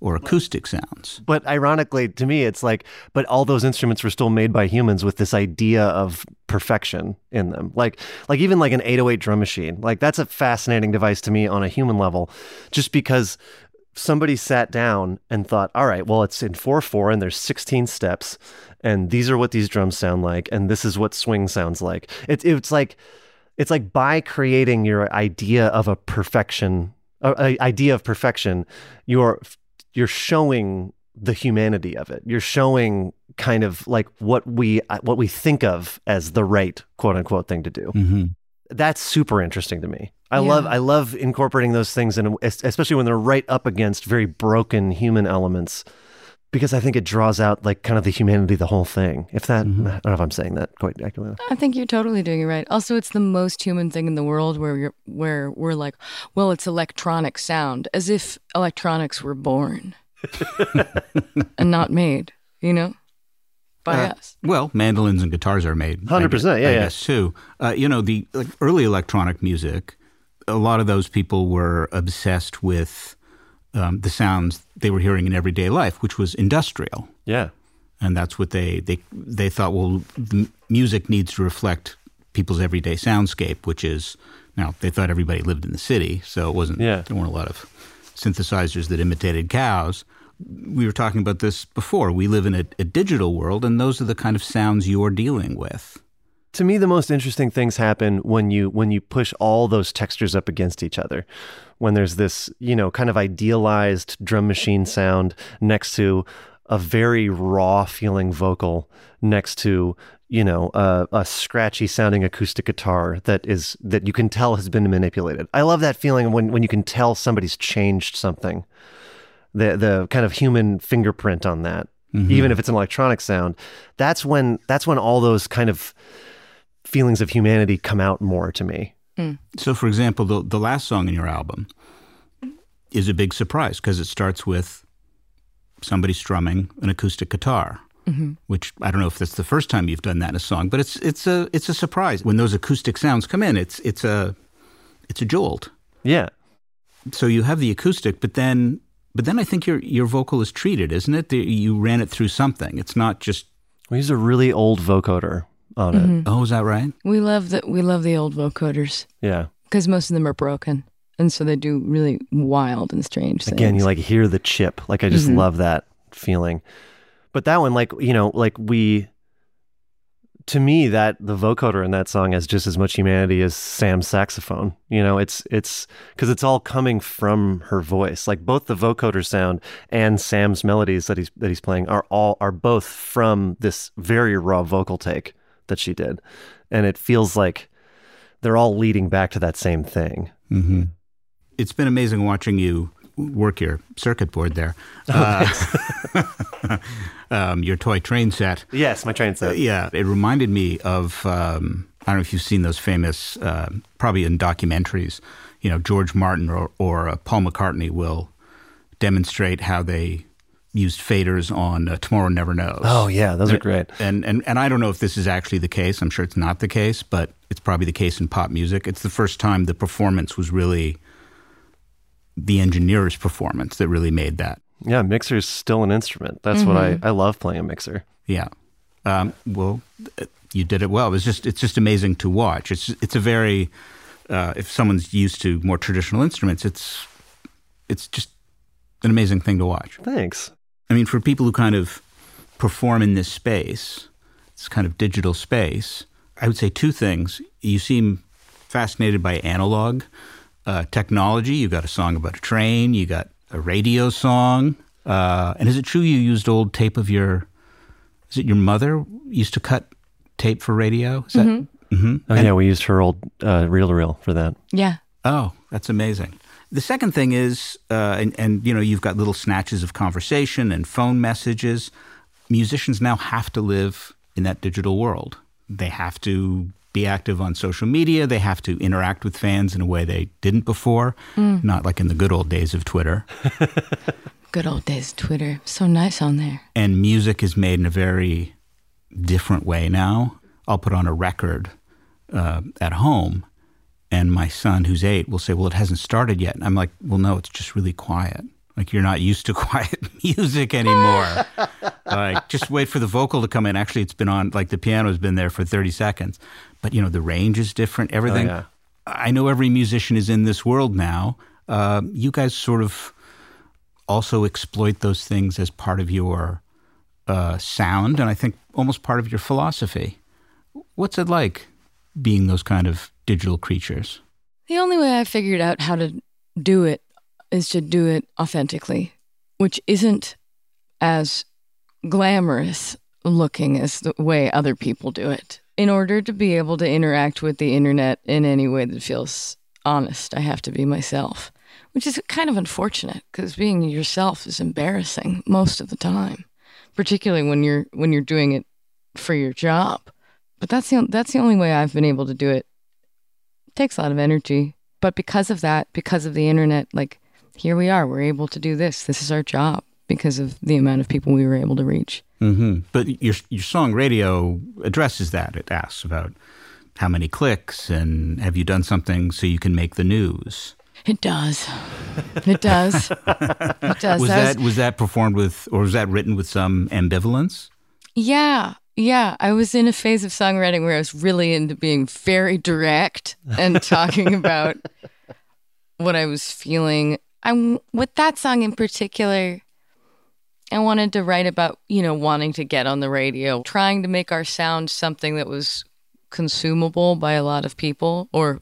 Speaker 4: or acoustic sounds.
Speaker 5: But ironically, to me, it's like, but all those instruments were still made by humans with this idea of perfection in them. Like, like even like an 808 drum machine, like that's a fascinating device to me on a human level, just because somebody sat down and thought, all right, well, it's in 4 4 and there's 16 steps, and these are what these drums sound like, and this is what swing sounds like. It's, it's like, it's like by creating your idea of a perfection, a, idea of perfection, you're you're showing the humanity of it. You're showing kind of like what we what we think of as the right quote unquote thing to do.
Speaker 4: Mm-hmm.
Speaker 5: That's super interesting to me. I
Speaker 6: Yeah.
Speaker 5: love I love incorporating those things and especially when they're right up against very broken human elements because I think it draws out like kind of the humanity the whole thing. If that I don't know if I'm saying that quite accurately.
Speaker 6: I think you're totally doing it right. Also, it's the most human thing in the world where you're where we're like, well, it's electronic sound, as if electronics were born *laughs* and not made, you know, by
Speaker 4: Uh,
Speaker 6: us.
Speaker 4: Well, mandolins and guitars are made.
Speaker 5: 100%,
Speaker 4: guess-
Speaker 5: yeah,
Speaker 4: I
Speaker 5: yeah.
Speaker 4: guess too. Uh, you know, the like, early electronic music, a lot of those people were obsessed with um, the sounds they were hearing in everyday life, which was industrial.
Speaker 5: Yeah.
Speaker 4: and that's what they they they thought. Well, the music needs to reflect people's everyday soundscape, which is now they thought everybody lived in the city, so it wasn't.
Speaker 5: Yeah.
Speaker 4: there weren't a lot of synthesizers that imitated cows. We were talking about this before. We live in a, a digital world, and those are the kind of sounds you're dealing with.
Speaker 5: To me the most interesting things happen when you when you push all those textures up against each other. When there's this you know kind of idealized drum machine sound next to a very raw feeling vocal next to you know a, a scratchy sounding acoustic guitar that is that you can tell has been manipulated. I love that feeling when when you can tell somebody's changed something. The the kind of human fingerprint on that mm-hmm. even if it's an electronic sound. That's when that's when all those kind of feelings of humanity come out more to me hmm.
Speaker 4: So, for example, the the last song in your album is a big surprise because it starts with somebody strumming an acoustic guitar. Mm-hmm. Which I don't know if that's the first time you've done that in a song, but it's it's a it's a surprise when those acoustic sounds come in. It's it's a it's a jolt.
Speaker 5: yeah
Speaker 4: So you have the acoustic, but then but then I think your your vocal is treated, isn't it? The- You ran it through something. It's not just
Speaker 5: we use a really old vocoder on it. Mm-hmm.
Speaker 4: Oh, is that right?
Speaker 6: We love that. We love the old vocoders.
Speaker 5: Yeah.
Speaker 6: Because most of them are broken, and so they do really wild and strange things.
Speaker 5: again you like hear the chip. Like i just mm-hmm. love that feeling. But that one like you know like we to me that the vocoder in that song has just as much humanity as sam's saxophone. You know it's it's because it's all coming from her voice. Like both the vocoder sound and sam's melodies that he's that he's playing are all are both from this very raw vocal take that she did and it feels like they're all leading back to that same thing
Speaker 4: Mm-hmm. It's been amazing watching you work your circuit board there. *laughs* Uh, *laughs* um, your toy train set.
Speaker 5: yes my train
Speaker 4: Uh,
Speaker 5: set
Speaker 4: yeah, it reminded me of um, I don't know if you've seen those famous, uh, probably in documentaries. You know, George Martin or, or uh, Paul McCartney will demonstrate how they used faders on uh, Tomorrow Never Knows.
Speaker 5: Oh yeah, those are great.
Speaker 4: And, and and I don't know if this is actually the case. I'm sure it's not the case, but it's probably the case in pop music. It's the first time the performance was really the engineer's performance that really made that.
Speaker 5: Yeah, mixer is still an instrument. That's what I I love playing a mixer.
Speaker 4: Yeah. Um, well, you did it well. It's just it's just amazing to watch. It's it's a very uh, if someone's used to more traditional instruments, it's it's just an amazing thing to watch.
Speaker 5: Thanks.
Speaker 4: I mean, for people who kind of perform in this space, this kind of digital space, I would say two things. You seem fascinated by analog uh, technology. You got a song about a train. You got a radio song. Uh, and is it true you used old tape of your? Is it your mother used to cut tape for radio? Is that? Mm-hmm.
Speaker 5: Oh yeah, we used her old uh, reel to reel for that.
Speaker 6: Yeah.
Speaker 4: Oh, that's amazing. The second thing is, uh, and, and you know, you've got little snatches of conversation and phone messages. Musicians now have to live in that digital world. They have to be active on social media. They have to interact with fans in a way they didn't before, not like in the good old days of Twitter. *laughs*
Speaker 6: Good old days, Twitter. So nice on there.
Speaker 4: and music is made in a very different way now. I'll put on a record uh, at home, and my son, who's eight, will say, "Well, it hasn't started yet." And I'm like, "Well, no, it's just really quiet. Like you're not used to *laughs* quiet music anymore. *laughs* like just wait for the vocal to come in. Actually, it's been on. Like the piano's been there for 30 seconds, but you know the range is different. Everything.
Speaker 5: yeah.
Speaker 4: I know every musician is in this world now. Uh, you guys sort of also exploit those things as part of your uh, sound, and I think almost part of your philosophy. What's it like being those kind of digital creatures?
Speaker 6: The only way I figured out how to do it is to do it authentically, which isn't as glamorous looking as the way other people do it. In order to be able to interact with the internet in any way that feels honest, I have to be myself, which is kind of unfortunate because being yourself is embarrassing most of the time, particularly when you're when you're doing it for your job. But that's the that's the only way I've been able to do it takes a lot of energy. But because of that, because of the internet, like here we are, we're able to do this. This is our job because of the amount of people we were able to reach.
Speaker 4: Mm-hmm. But your your song radio addresses that. It asks about how many clicks and have you done something so you can make the news.
Speaker 6: It does. It does. it *laughs* does.
Speaker 4: Was
Speaker 6: That
Speaker 4: that was that performed with, or was that written with some ambivalence?
Speaker 6: Yeah. Yeah. I was in a phase of songwriting where I was really into being very direct and talking *laughs* about what I was feeling. I with that song in particular, I wanted to write about, you know, wanting to get on the radio, trying to make our sound something that was consumable by a lot of people or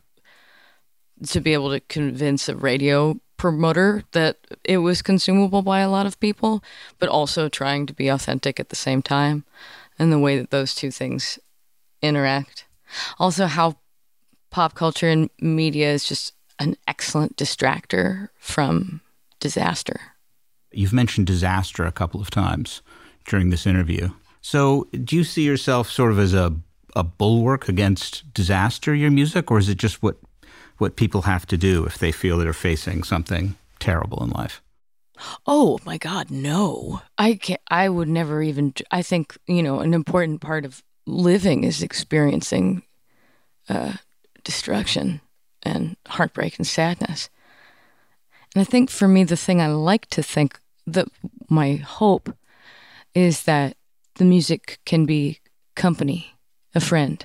Speaker 6: to be able to convince a radio promoter that it was consumable by a lot of people, but also trying to be authentic at the same time and the way that those two things interact. Also, how pop culture and media is just an excellent distractor from disaster.
Speaker 4: You've mentioned disaster a couple of times during this interview. So, do you see yourself sort of as a a bulwark against disaster? Your music, or is it just what what people have to do if they feel they're facing something terrible in life?
Speaker 6: Oh my God, no! I can't. I would never even. I think you know an important part of living is experiencing uh, destruction and heartbreak and sadness. And I think for me, the thing I like to think that my hope is that the music can be company, a friend,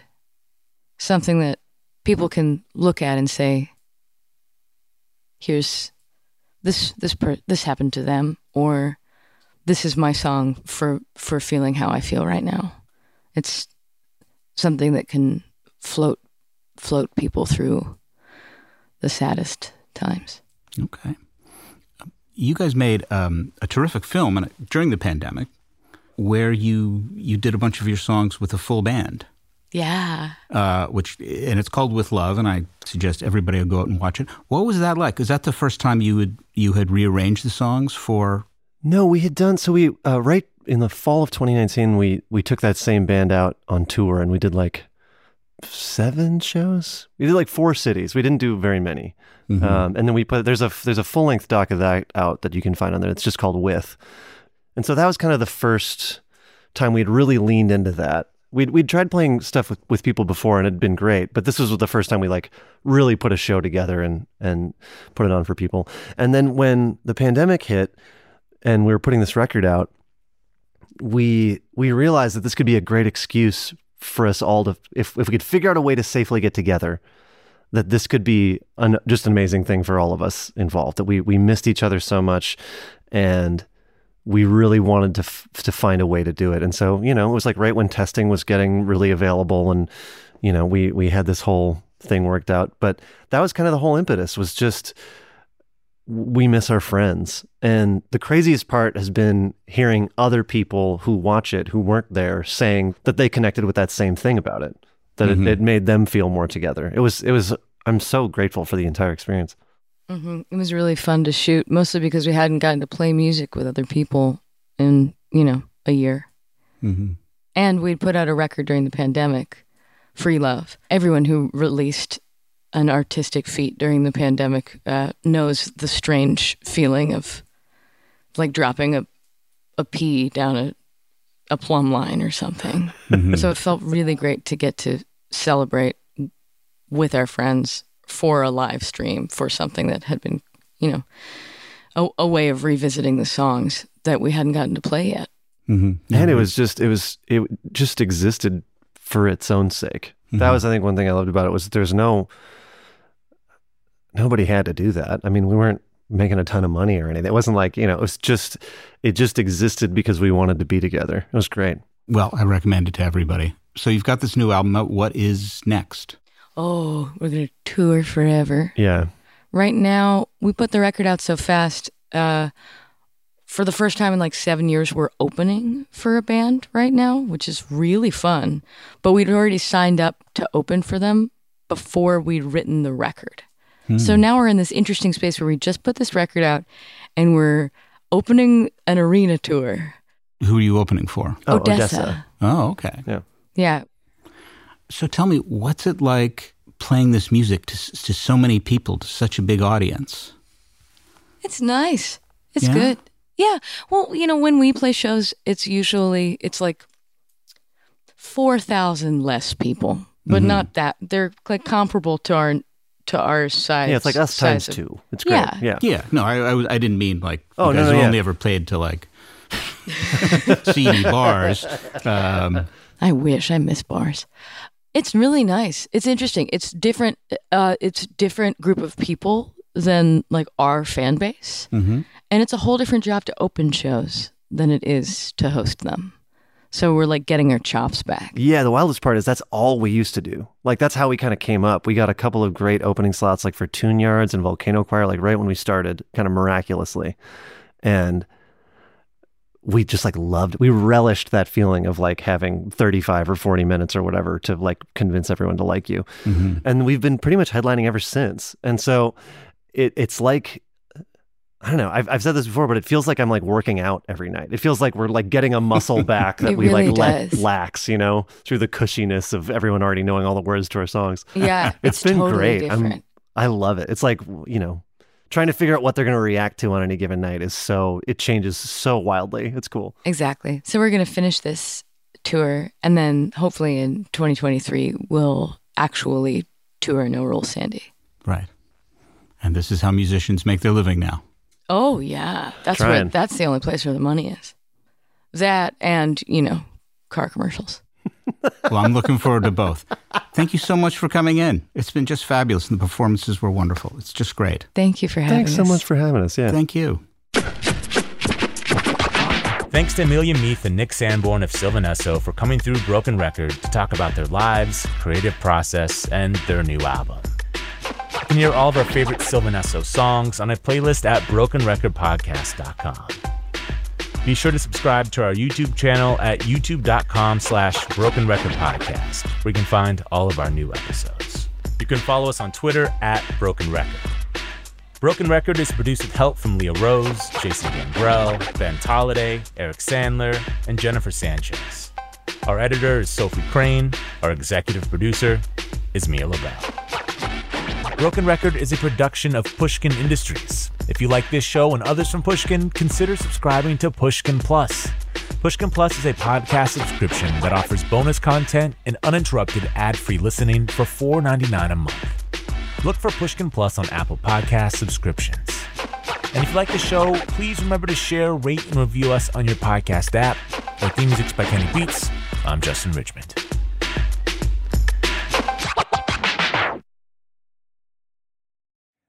Speaker 6: something that people can look at and say, "Here's this this per- this happened to them," or "This is my song for for feeling how I feel right now." It's something that can float float people through the saddest times.
Speaker 4: Okay. You guys made um, a terrific film during the pandemic where you you did a bunch of your songs with a full band.
Speaker 6: Yeah.
Speaker 4: uh, which and it's called With Love, and I suggest everybody go out and watch it. What was that like? Is that the first time you would you had rearranged the songs for?
Speaker 5: No, we had done so. We uh, right in the fall of 2019, we we took that same band out on tour, and we did like seven shows. We did like four cities. We didn't do very many.
Speaker 4: Mhm.
Speaker 5: Um, and then we put there's a there's a full length doc of that out that you can find on there. It's just called With. And so that was kind of the first time we'd really leaned into that. We'd we'd tried playing stuff with, with people before and it'd been great, but this was the first time we like really put a show together and and put it on for people. And then when the pandemic hit and we were putting this record out, we we realized that this could be a great excuse for us all to if if we could figure out a way to safely get together that this could be an, just an amazing thing for all of us involved that we we missed each other so much and we really wanted to f- to find a way to do it and so you know it was like right when testing was getting really available and you know we we had this whole thing worked out but that was kind of the whole impetus was just we miss our friends. And the craziest part has been hearing other people who watch it, who weren't there, saying that they connected with that same thing about it, that
Speaker 4: Mhm.
Speaker 5: it, it made them feel more together. It was, it was, I'm so grateful for the entire experience.
Speaker 6: Hmm It was really fun to shoot, mostly because we hadn't gotten to play music with other people in, you know, a year.
Speaker 4: hmm
Speaker 6: And we'd put out a record during the pandemic, Free Love. Everyone who released an artistic feat during the pandemic uh, knows the strange feeling of like dropping a, a pea down a, a plumb line or something. So it felt really great to get to celebrate with our friends for a live stream for something that had been, you know, a, a way of revisiting the songs that we hadn't gotten to play yet.
Speaker 4: hmm
Speaker 5: And it was just, it was, it just existed for its own sake. That
Speaker 4: Mhm.
Speaker 5: was, I think, one thing I loved about it was there's no, nobody had to do that. I mean, we weren't making a ton of money or anything. It wasn't like, you know, it was just, it just existed because we wanted to be together. It was great.
Speaker 4: Well, I recommend it to everybody. So you've got this new album out. What is next?
Speaker 6: Oh, we're going to tour forever.
Speaker 5: Yeah.
Speaker 6: Right now, we put the record out so fast. Uh, for the first time in like seven years, we're opening for a band right now, which is really fun. But we'd already signed up to open for them before we'd written the record. So now we're in this interesting space where we just put this record out and we're opening an arena tour.
Speaker 4: Who are you opening for?
Speaker 5: Oh,
Speaker 6: ODESZA.
Speaker 4: Oh, okay.
Speaker 6: Yeah. Yeah.
Speaker 4: So tell me, what's it like playing this music to, to so many people, to such a big audience?
Speaker 6: It's nice. It's
Speaker 4: Yeah?
Speaker 6: good. Yeah. Well, you know, when we play shows, it's usually it's like four thousand less people, but
Speaker 4: Mhm.
Speaker 6: not that. They're like comparable to our to our size.
Speaker 5: Yeah, it's like us times
Speaker 6: of-
Speaker 5: two. It's great.
Speaker 6: Yeah.
Speaker 5: Yeah.
Speaker 4: Yeah, no, I, I, I didn't mean like
Speaker 5: Oh,
Speaker 4: you
Speaker 5: no, no,
Speaker 4: have
Speaker 5: yeah.
Speaker 4: only ever played to like *laughs* *laughs* seedy bars. Um,
Speaker 6: I wish I miss bars. It's really nice. It's interesting. It's different. Uh, it's different group of people than like our fan base,
Speaker 4: mhm.
Speaker 6: and it's a whole different job to open shows than it is to host them. So we're like getting our chops back.
Speaker 5: Yeah, the wildest part is that's all we used to do. Like that's how we kind of came up. We got a couple of great opening slots like for Tune Yards and Volcano Choir, like right when we started, kind of miraculously. And we just like loved we relished that feeling of like having 35 or 40 minutes or whatever to like convince everyone to like you.
Speaker 4: Mhm.
Speaker 5: And we've been pretty much headlining ever since. And so it it's like I don't know. I've, I've said this before, but it feels like I'm like working out every night. It feels like we're like getting a muscle *laughs* back that we
Speaker 6: really
Speaker 5: like let lax, you know, through the cushiness of everyone already knowing all the words to our songs.
Speaker 6: Yeah,
Speaker 5: It's been
Speaker 6: totally
Speaker 5: great. I'm-
Speaker 6: Different.
Speaker 5: I love it. It's like, you know, trying to figure out what they're going to react to on any given night is so, it changes so wildly. It's cool.
Speaker 6: Exactly. So we're going to finish this tour and then hopefully in 2023 we'll actually tour No Rules Sandy.
Speaker 4: Right. And this is how musicians make their living now.
Speaker 6: Oh yeah. That's
Speaker 5: Trying.
Speaker 6: where that's the only place where the money is. That and, you know, car commercials.
Speaker 4: Well, I'm looking forward to both. Thank you so much for coming in. It's been just fabulous, and the performances were wonderful. It's just great.
Speaker 6: Thank you for having us.
Speaker 5: Thanks so much for having us. Yeah.
Speaker 4: Thank you.
Speaker 2: Thanks to Amelia Meath and Nick Sanborn of Sylvan Esso for coming through Broken Record to talk about their lives, creative process, and their new album. You can hear all of our favorite Sylvan Esso songs on a playlist at brokenrecordpodcast.com. Be sure to subscribe to our YouTube channel at youtube.com slash broken record podcast, where you can find all of our new episodes. You can follow us on Twitter at Broken Record. Broken Record is produced with help from Leah Rose, Jason Gambrell, Ben Tolliday, Eric Sandler, and Jennifer Sanchez. Our editor is Sophie Crane. Our executive producer is Mia LaBelle. Broken Record is a production of Pushkin Industries. If you like this show and others from Pushkin, consider subscribing to Pushkin Plus. Pushkin Plus is a podcast subscription that offers bonus content and uninterrupted ad-free listening for $4.99 a month. Look for Pushkin Plus on Apple Podcast subscriptions. And if you like the show, please remember to share, rate, and review us on your podcast app. Our theme music's by Kenny Beats. I'm Justin Richmond.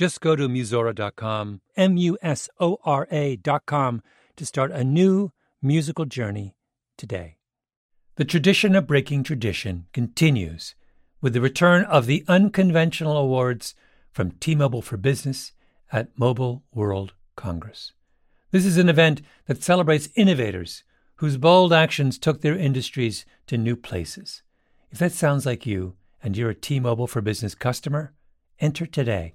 Speaker 7: Just go to Musora.com, M U S O R A.com, to start a new musical journey today. The tradition of breaking tradition continues with the return of the unconventional awards from T Mobile for Business at Mobile World Congress. This is an event that celebrates innovators whose bold actions took their industries to new places. If that sounds like you and you're a T Mobile for Business customer, enter today.